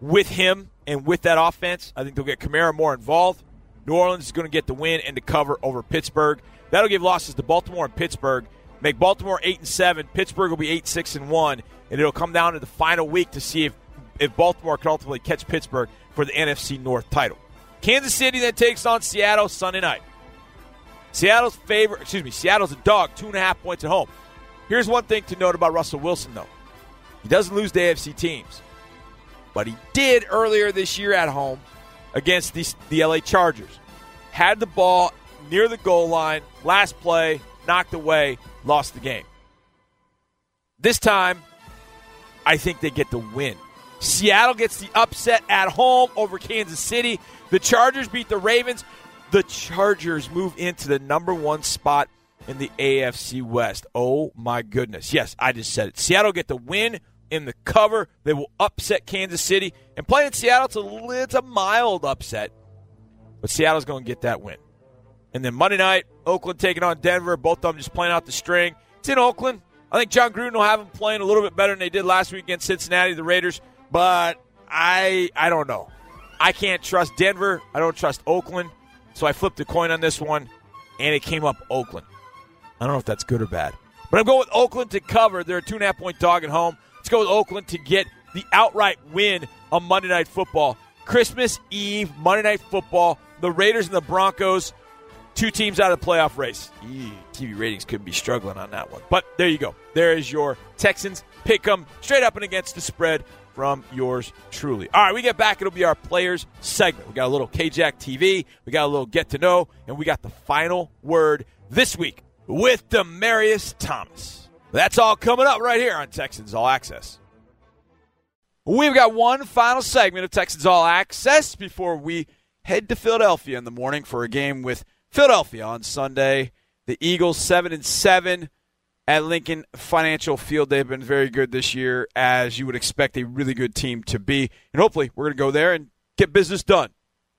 with him and with that offense. I think they'll get Kamara more involved. New Orleans is going to get the win and the cover over Pittsburgh. That'll give losses to Baltimore and Pittsburgh. Make Baltimore eight and seven. Pittsburgh will be eight six and one, and it'll come down to the final week to see if if Baltimore can ultimately catch Pittsburgh for the NFC North title. Kansas City then takes on Seattle Sunday night. Seattle's favorite, excuse me, Seattle's a dog, two and a half points at home. Here's one thing to note about Russell Wilson, though. He doesn't lose to AFC teams, but he did earlier this year at home against the, the LA Chargers. Had the ball near the goal line, last play, knocked away, lost the game. This time, I think they get the win. Seattle gets the upset at home over Kansas City. The Chargers beat the Ravens. The Chargers move into the number one spot in the AFC West. Oh my goodness. Yes, I just said it. Seattle get the win in the cover. They will upset Kansas City. And playing in Seattle, it's a, it's a mild upset. But Seattle's going to get that win. And then Monday night, Oakland taking on Denver. Both of them just playing out the string. It's in Oakland. I think Jon Gruden will have them playing a little bit better than they did last week against Cincinnati, the Raiders. But I I don't know. I can't trust Denver. I don't trust Oakland. So I flipped a coin on this one, and it came up Oakland. I don't know if that's good or bad. But I'm going with Oakland to cover. They're a two and a half point dog at home. Let's go with Oakland to get the outright win on Monday Night Football. Christmas Eve, Monday Night Football. The Raiders and the Broncos, two teams out of the playoff race. TV ratings could be struggling on that one. But there you go. There is your Texans pick 'em straight up and against the spread from yours truly. All right, we get back. It'll be our players segment. We got a little KJack TV, we got a little get to know, and we got the final word this week with Demaryius Thomas. That's all coming up right here on Texans All Access. We've got one final segment of Texans All Access before we head to Philadelphia in the morning for a game with Philadelphia on Sunday. The Eagles seven and seven at Lincoln Financial Field. They've been very good this year, as you would expect a really good team to be. And hopefully, we're going to go there and get business done.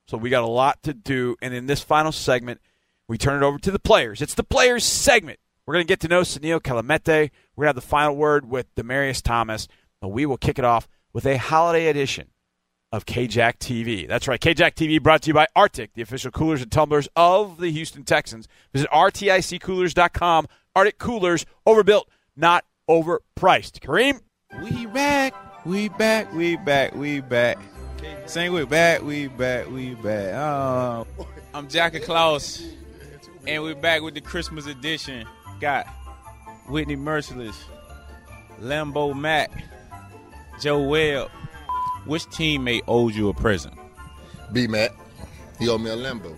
So we got a lot to do. And in this final segment, we turn it over to the players. It's the players segment. We're going to get to know Senio Kelemete. We're going to have the final word with Demaryius Thomas. And we will kick it off with a holiday edition of KJack TV. That's right, KJack TV brought to you by RTIC, the official coolers and tumblers of the Houston Texans. Visit rticcoolers.com. RTIC coolers, overbuilt, not overpriced. Kareem? We back, we back, we back, we back. Sing with back, we back, we back. Uh, I'm Jackie Klaus, and we're back with the Christmas edition. Got Whitney Mercilus, Lambo Mack, Joe Webb. Which teammate owes you a present? B Mac. He owed me a Lambo.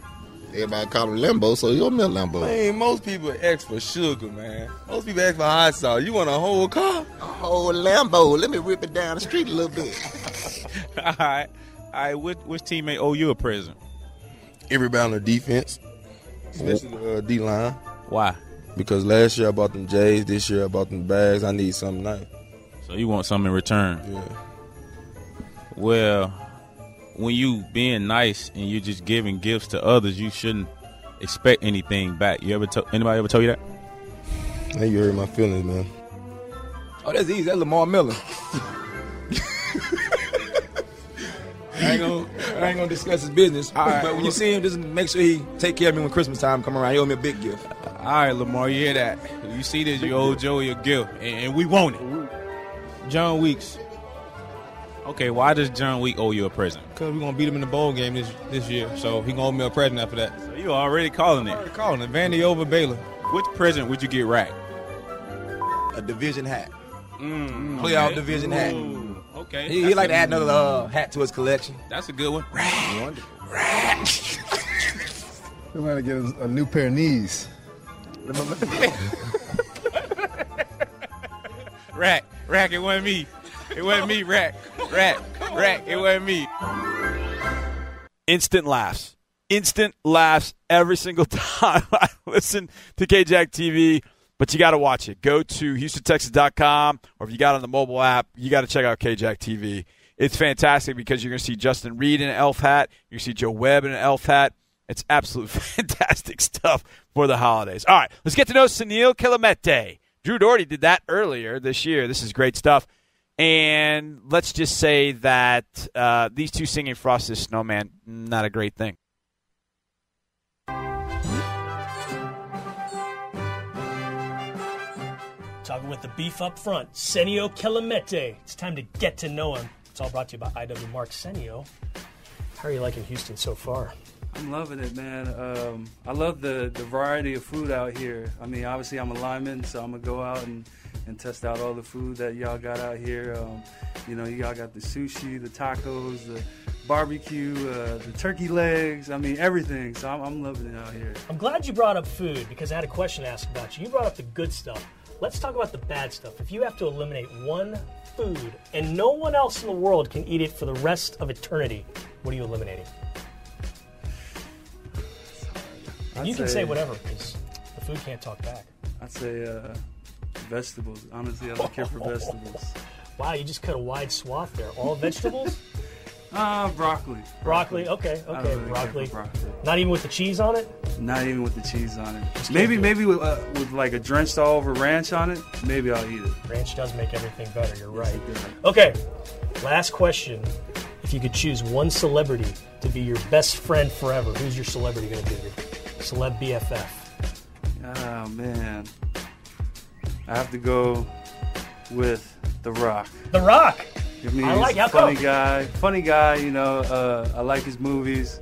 Everybody call him Lambo, so he owed me a Lambo. Man, most people ask for sugar, man. Most people ask for hot sauce. You want a whole car? A whole Lambo. Let me rip it down the street a little bit. All right. All right. Which, which teammate owe you a present? Everybody on the defense, especially the uh, D line. Why? Because last year I bought them J's, this year I bought them bags. I need something nice. So you want something in return? Yeah. Well, when you being nice and you're just giving gifts to others, you shouldn't expect anything back. You ever to- anybody ever told you that? Hey, you hurt my feelings, man. Oh, that's easy. That's Lamar Miller. I ain't gonna, I I ain't gonna discuss his business. But when you see him, just make sure he take care of me when Christmas time come around. He owe me a big gift. All right, Lamar, you hear that? You see this, you owe Joey a gift, and, and we want it. Jon Weeks. Okay, why does Jon Week owe you a present? Cause we're gonna beat him in the bowl game this this year, so he gonna owe me a present after that. So you already calling it? Calling it Vandy over Baylor. Which present would you get Rack? A division hat. Mm, Playoff okay. division hat. Ooh, Okay, He, he like to add another uh, hat to his collection. That's a good one. We might get a, a new pair of knees. Rack, Rack, it wasn't me. It wasn't me, Rack. Rack, Rack, it wasn't me. instant laughs. Instant laughs every single time I listen to KJack TV. But you got to watch it. Go to HoustonTexans.com, or if you got on the mobile app, you got to check out KJack TV. It's fantastic because you're going to see Justin Reid in an elf hat. To see Joe Webb in an elf hat. It's absolute fantastic stuff for the holidays. All right, let's get to know Senio Kelemete. Drew Dougherty did that earlier this year. This is great stuff. And let's just say that uh, these two singing Frosted Snowman, not a great thing. Talking with the beef up front, Senio Kelemete. It's time to get to know him. It's all brought to you by IW Mark Senio. How are you liking Houston so far? I'm loving it, man. Um, I love the, the variety of food out here. I mean, obviously, I'm a lineman, so I'm gonna go out and, and test out all the food that y'all got out here. Um, you know, y'all got the sushi, the tacos, the barbecue, uh, the turkey legs. I mean, everything. So I'm, I'm loving it out here. I'm glad you brought up food because I had a question to ask about you. You brought up the good stuff. Let's talk about the bad stuff. If you have to eliminate one food and no one else in the world can eat it for the rest of eternity, what are you eliminating? I'd you can say- say whatever because the food can't talk back. I'd say uh, vegetables. Honestly, I don't care for vegetables. Wow, you just cut a wide swath there. All vegetables? Ah, broccoli. broccoli, okay, okay, really broccoli. broccoli. Not even with the cheese on it? Not even with the cheese on it. Just Maybe, maybe with, uh, with like a drenched all over ranch on it. Maybe I'll eat it. Ranch does make everything better, you're right. Okay, last question. If you could choose one celebrity to be your best friend forever, who's your celebrity going to be? Celeb BFF. Oh man, I have to go with The Rock. The Rock. I I like- funny guy. Funny guy, you know. Uh, I like his movies,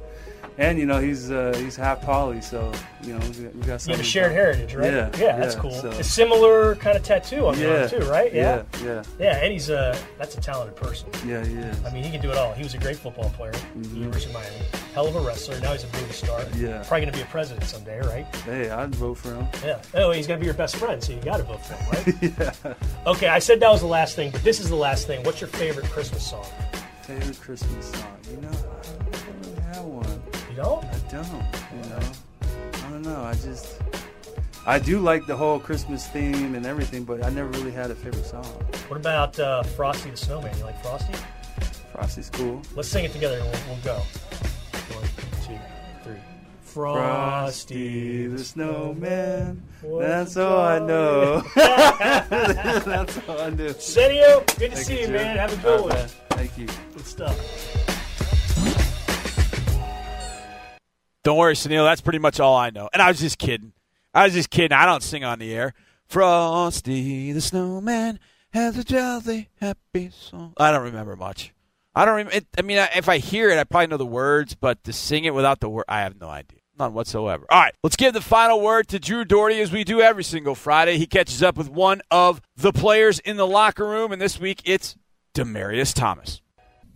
and you know he's uh, he's half poly, so you know we got, we got You have a shared heritage, right? Yeah, yeah, that's yeah, cool. so- A similar kind of tattoo on your Yeah, arm too, right? Yeah, yeah, yeah. Yeah, and he's uh, that's a talented person. Yeah, he is. I mean, he can do it all. He was a great football player, University of Miami. Hell of a wrestler. Now he's a movie star. Yeah. Probably to be a president someday, right? Hey, I'd vote for him. Yeah. Oh, he's to be your best friend, so you got to vote for him, right? yeah. Okay, I said that was the last thing, but this is the last thing. What's your favorite Christmas song? Favorite Christmas song? You know, don't? I don't. You know, I don't know. I just. I do like the whole Christmas theme and everything, but I never really had a favorite song. What about uh, Frosty the Snowman? You like Frosty? Frosty's cool. Let's sing it together and we'll, we'll go. One, two, three. Frosty the snowman. That's all I know. That's all I do. Senio, good to Thank see you, man. Have a good All one. man. Thank you. Good stuff. Don't worry, Senio. That's pretty much all I know. And I was just kidding. I was just kidding. I don't sing on the air. Frosty the Snowman has a jolly happy song. I don't remember much. I don't remember. I mean, if I hear it, I probably know the words, but to sing it without the word, I have no idea. None whatsoever. All right, let's give the final word to Drew Dougherty as we do every single Friday. He catches up with one of the players in the locker room, and this week it's Demaryius Thomas.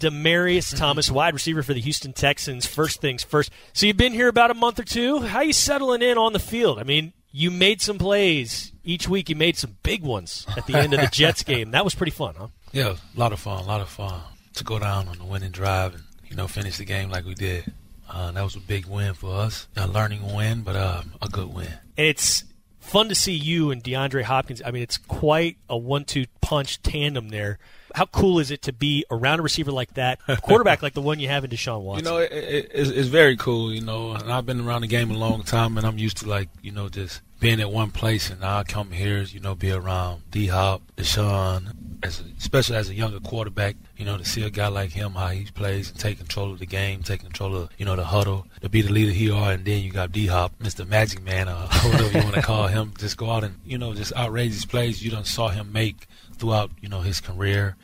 Demaryius Thomas, wide receiver for the Houston Texans. First things first. So you've been here about a month or two. How you settling in on the field? I mean, you made some plays each week. You made some big ones at the end of the Jets game. That was pretty fun, huh? Yeah, a lot of fun, a lot of fun to go down on the winning drive and you know finish the game like we did. Uh, that was a big win for us, a learning win, but uh, a good win. And it's fun to see you and DeAndre Hopkins. I mean, it's quite a one-two punch tandem there. How cool is it to be around a receiver like that, a quarterback like the one you have in Deshaun Watson? You know, it, it, it's, it's very cool. You know, and I've been around the game a long time, and I'm used to like you know just being at one place. And now I come here, you know, be around D Hop, Deshaun, as a, especially as a younger quarterback, you know, to see a guy like him how he plays and take control of the game, take control of you know the huddle, to be the leader he are, and then you got D Hop, Mr. Magic Man, or whatever you want to call him, just go out and you know just outrageous plays you don't saw him make throughout you know his career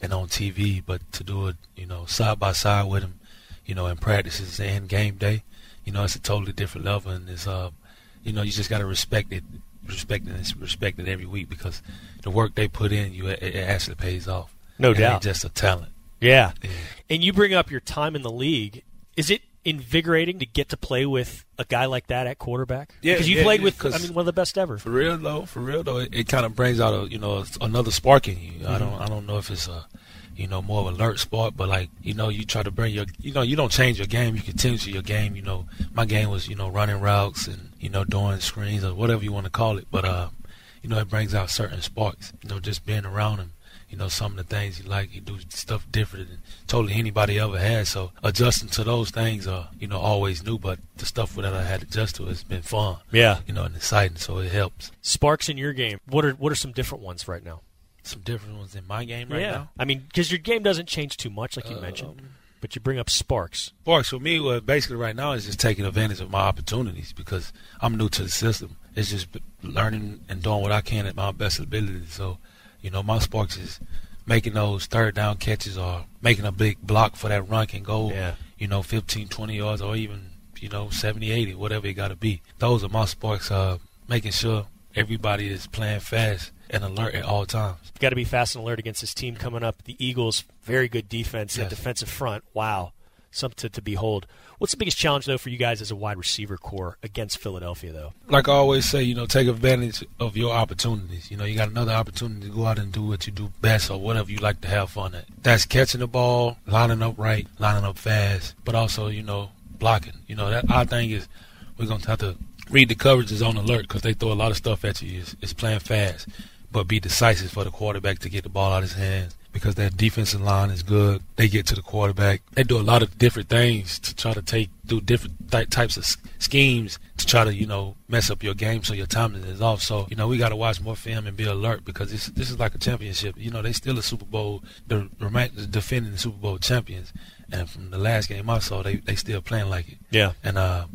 and on TV, but to do it you know side by side with him, you know in practices and game day, you know it's a totally different level, and it's uh you know you just got to respect it respected and respected every week because the work they put in, you it, it actually pays off. No And doubt. just a talent. Yeah. And you bring up your time in the league. Is it invigorating to get to play with a guy like that at quarterback? Yeah, because you yeah, played yeah, with, I mean, one of the best ever. For real though, for real though, it, it kind of brings out a you know another spark in you. I Mhm. don't I don't know if it's a you know more of an alert spark, but like you know you try to bring your you know you don't change your game, you continue to your game. You know my game was you know running routes and you know doing screens or whatever you want to call it, but uh you know it brings out certain sparks. You know just being around him. You know some of the things he like, he do stuff different than totally anybody ever has. So adjusting to those things are you know always new, but the stuff that I had to adjust to has been fun. Yeah. you know and exciting, so it helps. Sparks in your game. What are what are some different ones right now? Some different ones in my game right yeah. now. I mean, because your game doesn't change too much, like you uh, mentioned, um, but you bring up sparks. Sparks for me, well, basically right now is just taking advantage of my opportunities because I'm new to the system. It's just learning and doing what I can at my best ability. So, you know, my sparks is making those third down catches or making a big block for that run can go, Yeah. you know, 15, 20 yards or even, you know, 70, 80, whatever it got to be. Those are my sparks, uh, making sure everybody is playing fast and alert at all times. Got to be fast and alert against this team coming up. The Eagles, very good defense and Yes. defensive front. Wow, something to, behold. What's the biggest challenge though for you guys as a wide receiver core against Philadelphia though? like I always say, you know, take advantage of your opportunities. You know, you got another opportunity to go out and do what you do best or whatever you like to have fun at. That's catching the ball, lining up right, lining up fast, but also, you know, blocking. You know, that our thing is we're going to have to read the coverages on alert because they throw a lot of stuff at you. It's, it's playing fast, but be decisive for the quarterback to get the ball out of his hands because their defensive line is good. They get to the quarterback. They do a lot of different things to try to take do different ty- types of s- schemes to try to you know mess up your game so your timing is off. So you know we got to watch more film and be alert because this this is like a championship. You know they still a Super Bowl, the defending the Super Bowl champions, and from the last game I saw they they still playing like it. Yeah. And uh,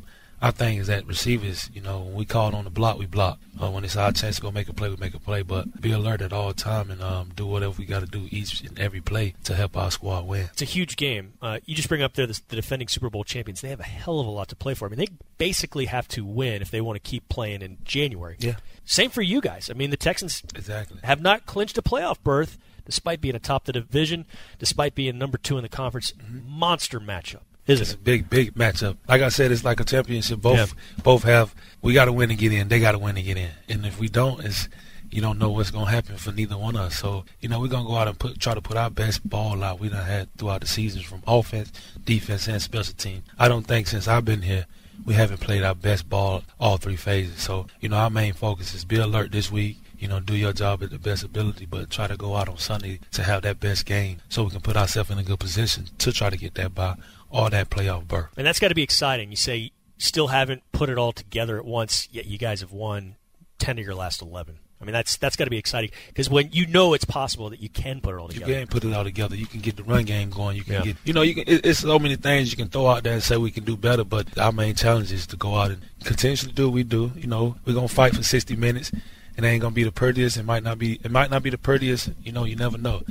our thing is that receivers, you know, when we call on the block, we block. Uh, when it's our chance to go make a play, we make a play. But be alert at all time and um, do whatever we got to do each and every play to help our squad win. It's a huge game. Uh, you just bring up there the, the defending Super Bowl champions. They have a hell of a lot to play for. I mean, they basically have to win if they want to keep playing in January. Yeah. Same for you guys. I mean, the Texans exactly have not clinched a playoff berth despite being atop the division, despite being number two in the conference. Monster matchup, isn't It's it? a big, big matchup. Like I said, it's like a championship. Both, Yeah. both have. We got to win to get in. They got to win to get in. And if we don't, it's you don't know what's gonna happen for neither one of us. So you know we're gonna go out and put try to put our best ball out we done had throughout the seasons from offense, defense, and special team. I don't think since I've been here we haven't played our best ball all three phases. So you know our main focus is be alert this week. You know, do your job at the best ability, but try to go out on Sunday to have that best game, so we can put ourselves in a good position to try to get that by or that playoff berth. And that's got to be exciting. You say you still haven't put it all together at once, yet you guys have won ten of your last eleven. I mean, that's that's got to be exciting because when you know it's possible that you can put it all together, You can put it all together. You can get the run game going. You can Yeah. get, you know, you can. It, it's so many things you can throw out there and say we can do better. But our main challenge is to go out and continuously do what we do. You know, we're gonna fight for 60 minutes. And it ain't gonna be the prettiest. It might not be. It might not be the prettiest. You know, you never know.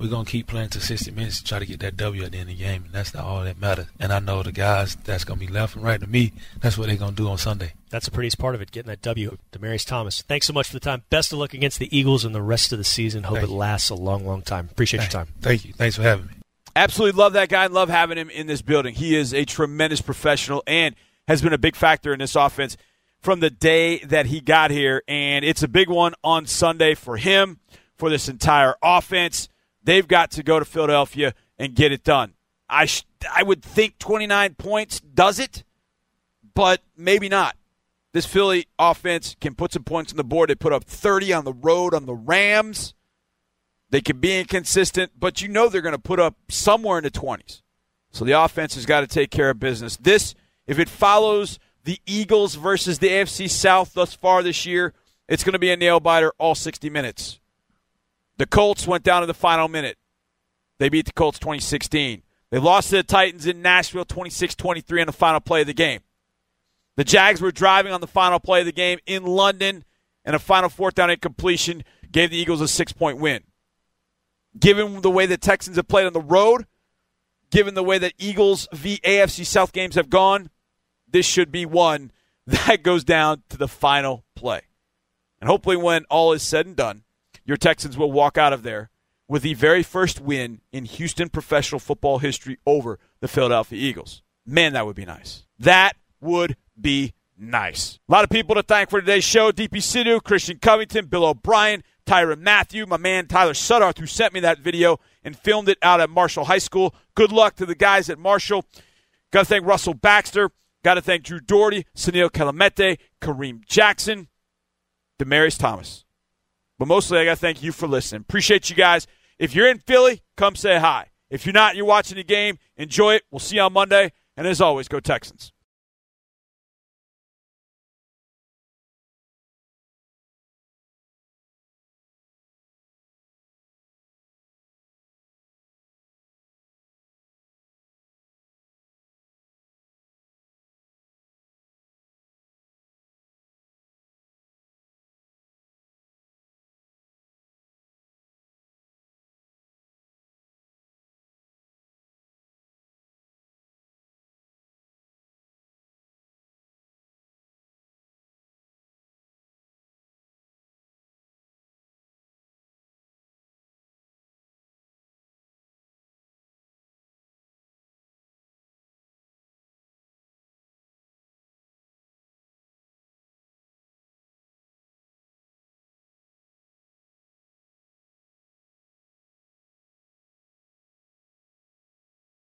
We're gonna keep playing to 60 minutes to try to get that W at the end of the game, and that's not all that matters. And I know the guys that's gonna be left and right to me. That's what they're gonna do on Sunday. That's the prettiest part of it, getting that W. Demaryius Thomas, thanks so much for the time. Best of luck against the Eagles and the rest of the season. Hope Thank it you. lasts a long, long time. Appreciate your time. Thank you. Thanks for having me. Absolutely love that guy and love having him in this building. He is a tremendous professional and has been a big factor in this offense from the day that he got here. And it's a big one on Sunday for him, for this entire offense. They've got to go to Philadelphia and get it done. I, sh- I would think 29 points does it, but maybe not. This Philly offense can put some points on the board. They put up 30 on the road on the Rams. They can be inconsistent, but you know they're going to put up somewhere in the 20s. So the offense has got to take care of business. This, if it follows the Eagles versus the AFC South thus far this year, it's going to be a nail biter all 60 minutes. The Colts went down to the final minute. They beat the Colts 2016. They lost to the Titans in Nashville 26 23 on the final play of the game. The Jags were driving on the final play of the game in London, and a final fourth down incompletion gave the Eagles a six point win. Given the way the Texans have played on the road, given the way that Eagles v AFC South games have gone, this should be one that goes down to the final play. And hopefully, when all is said and done, your Texans will walk out of there with the very first win in Houston professional football history over the Philadelphia Eagles. Man, that would be nice. That would be nice. A lot of people to thank for today's show Deepi Sidhu, Christian Covington, Bill O'Brien, Tyrann Mathieu, my man Tyler Suddarth, who sent me that video and filmed it out at Marshall High School. Good luck to the guys at Marshall. Got to thank Russell Baxter. Got to thank Drew Dougherty, Senio Kelemete, Kareem Jackson, Demaryius Thomas. But mostly, I got to thank you for listening. Appreciate you guys. If you're in Philly, come say hi. If you're not, you're watching the game. Enjoy it. We'll see you on Monday. And as always, go Texans.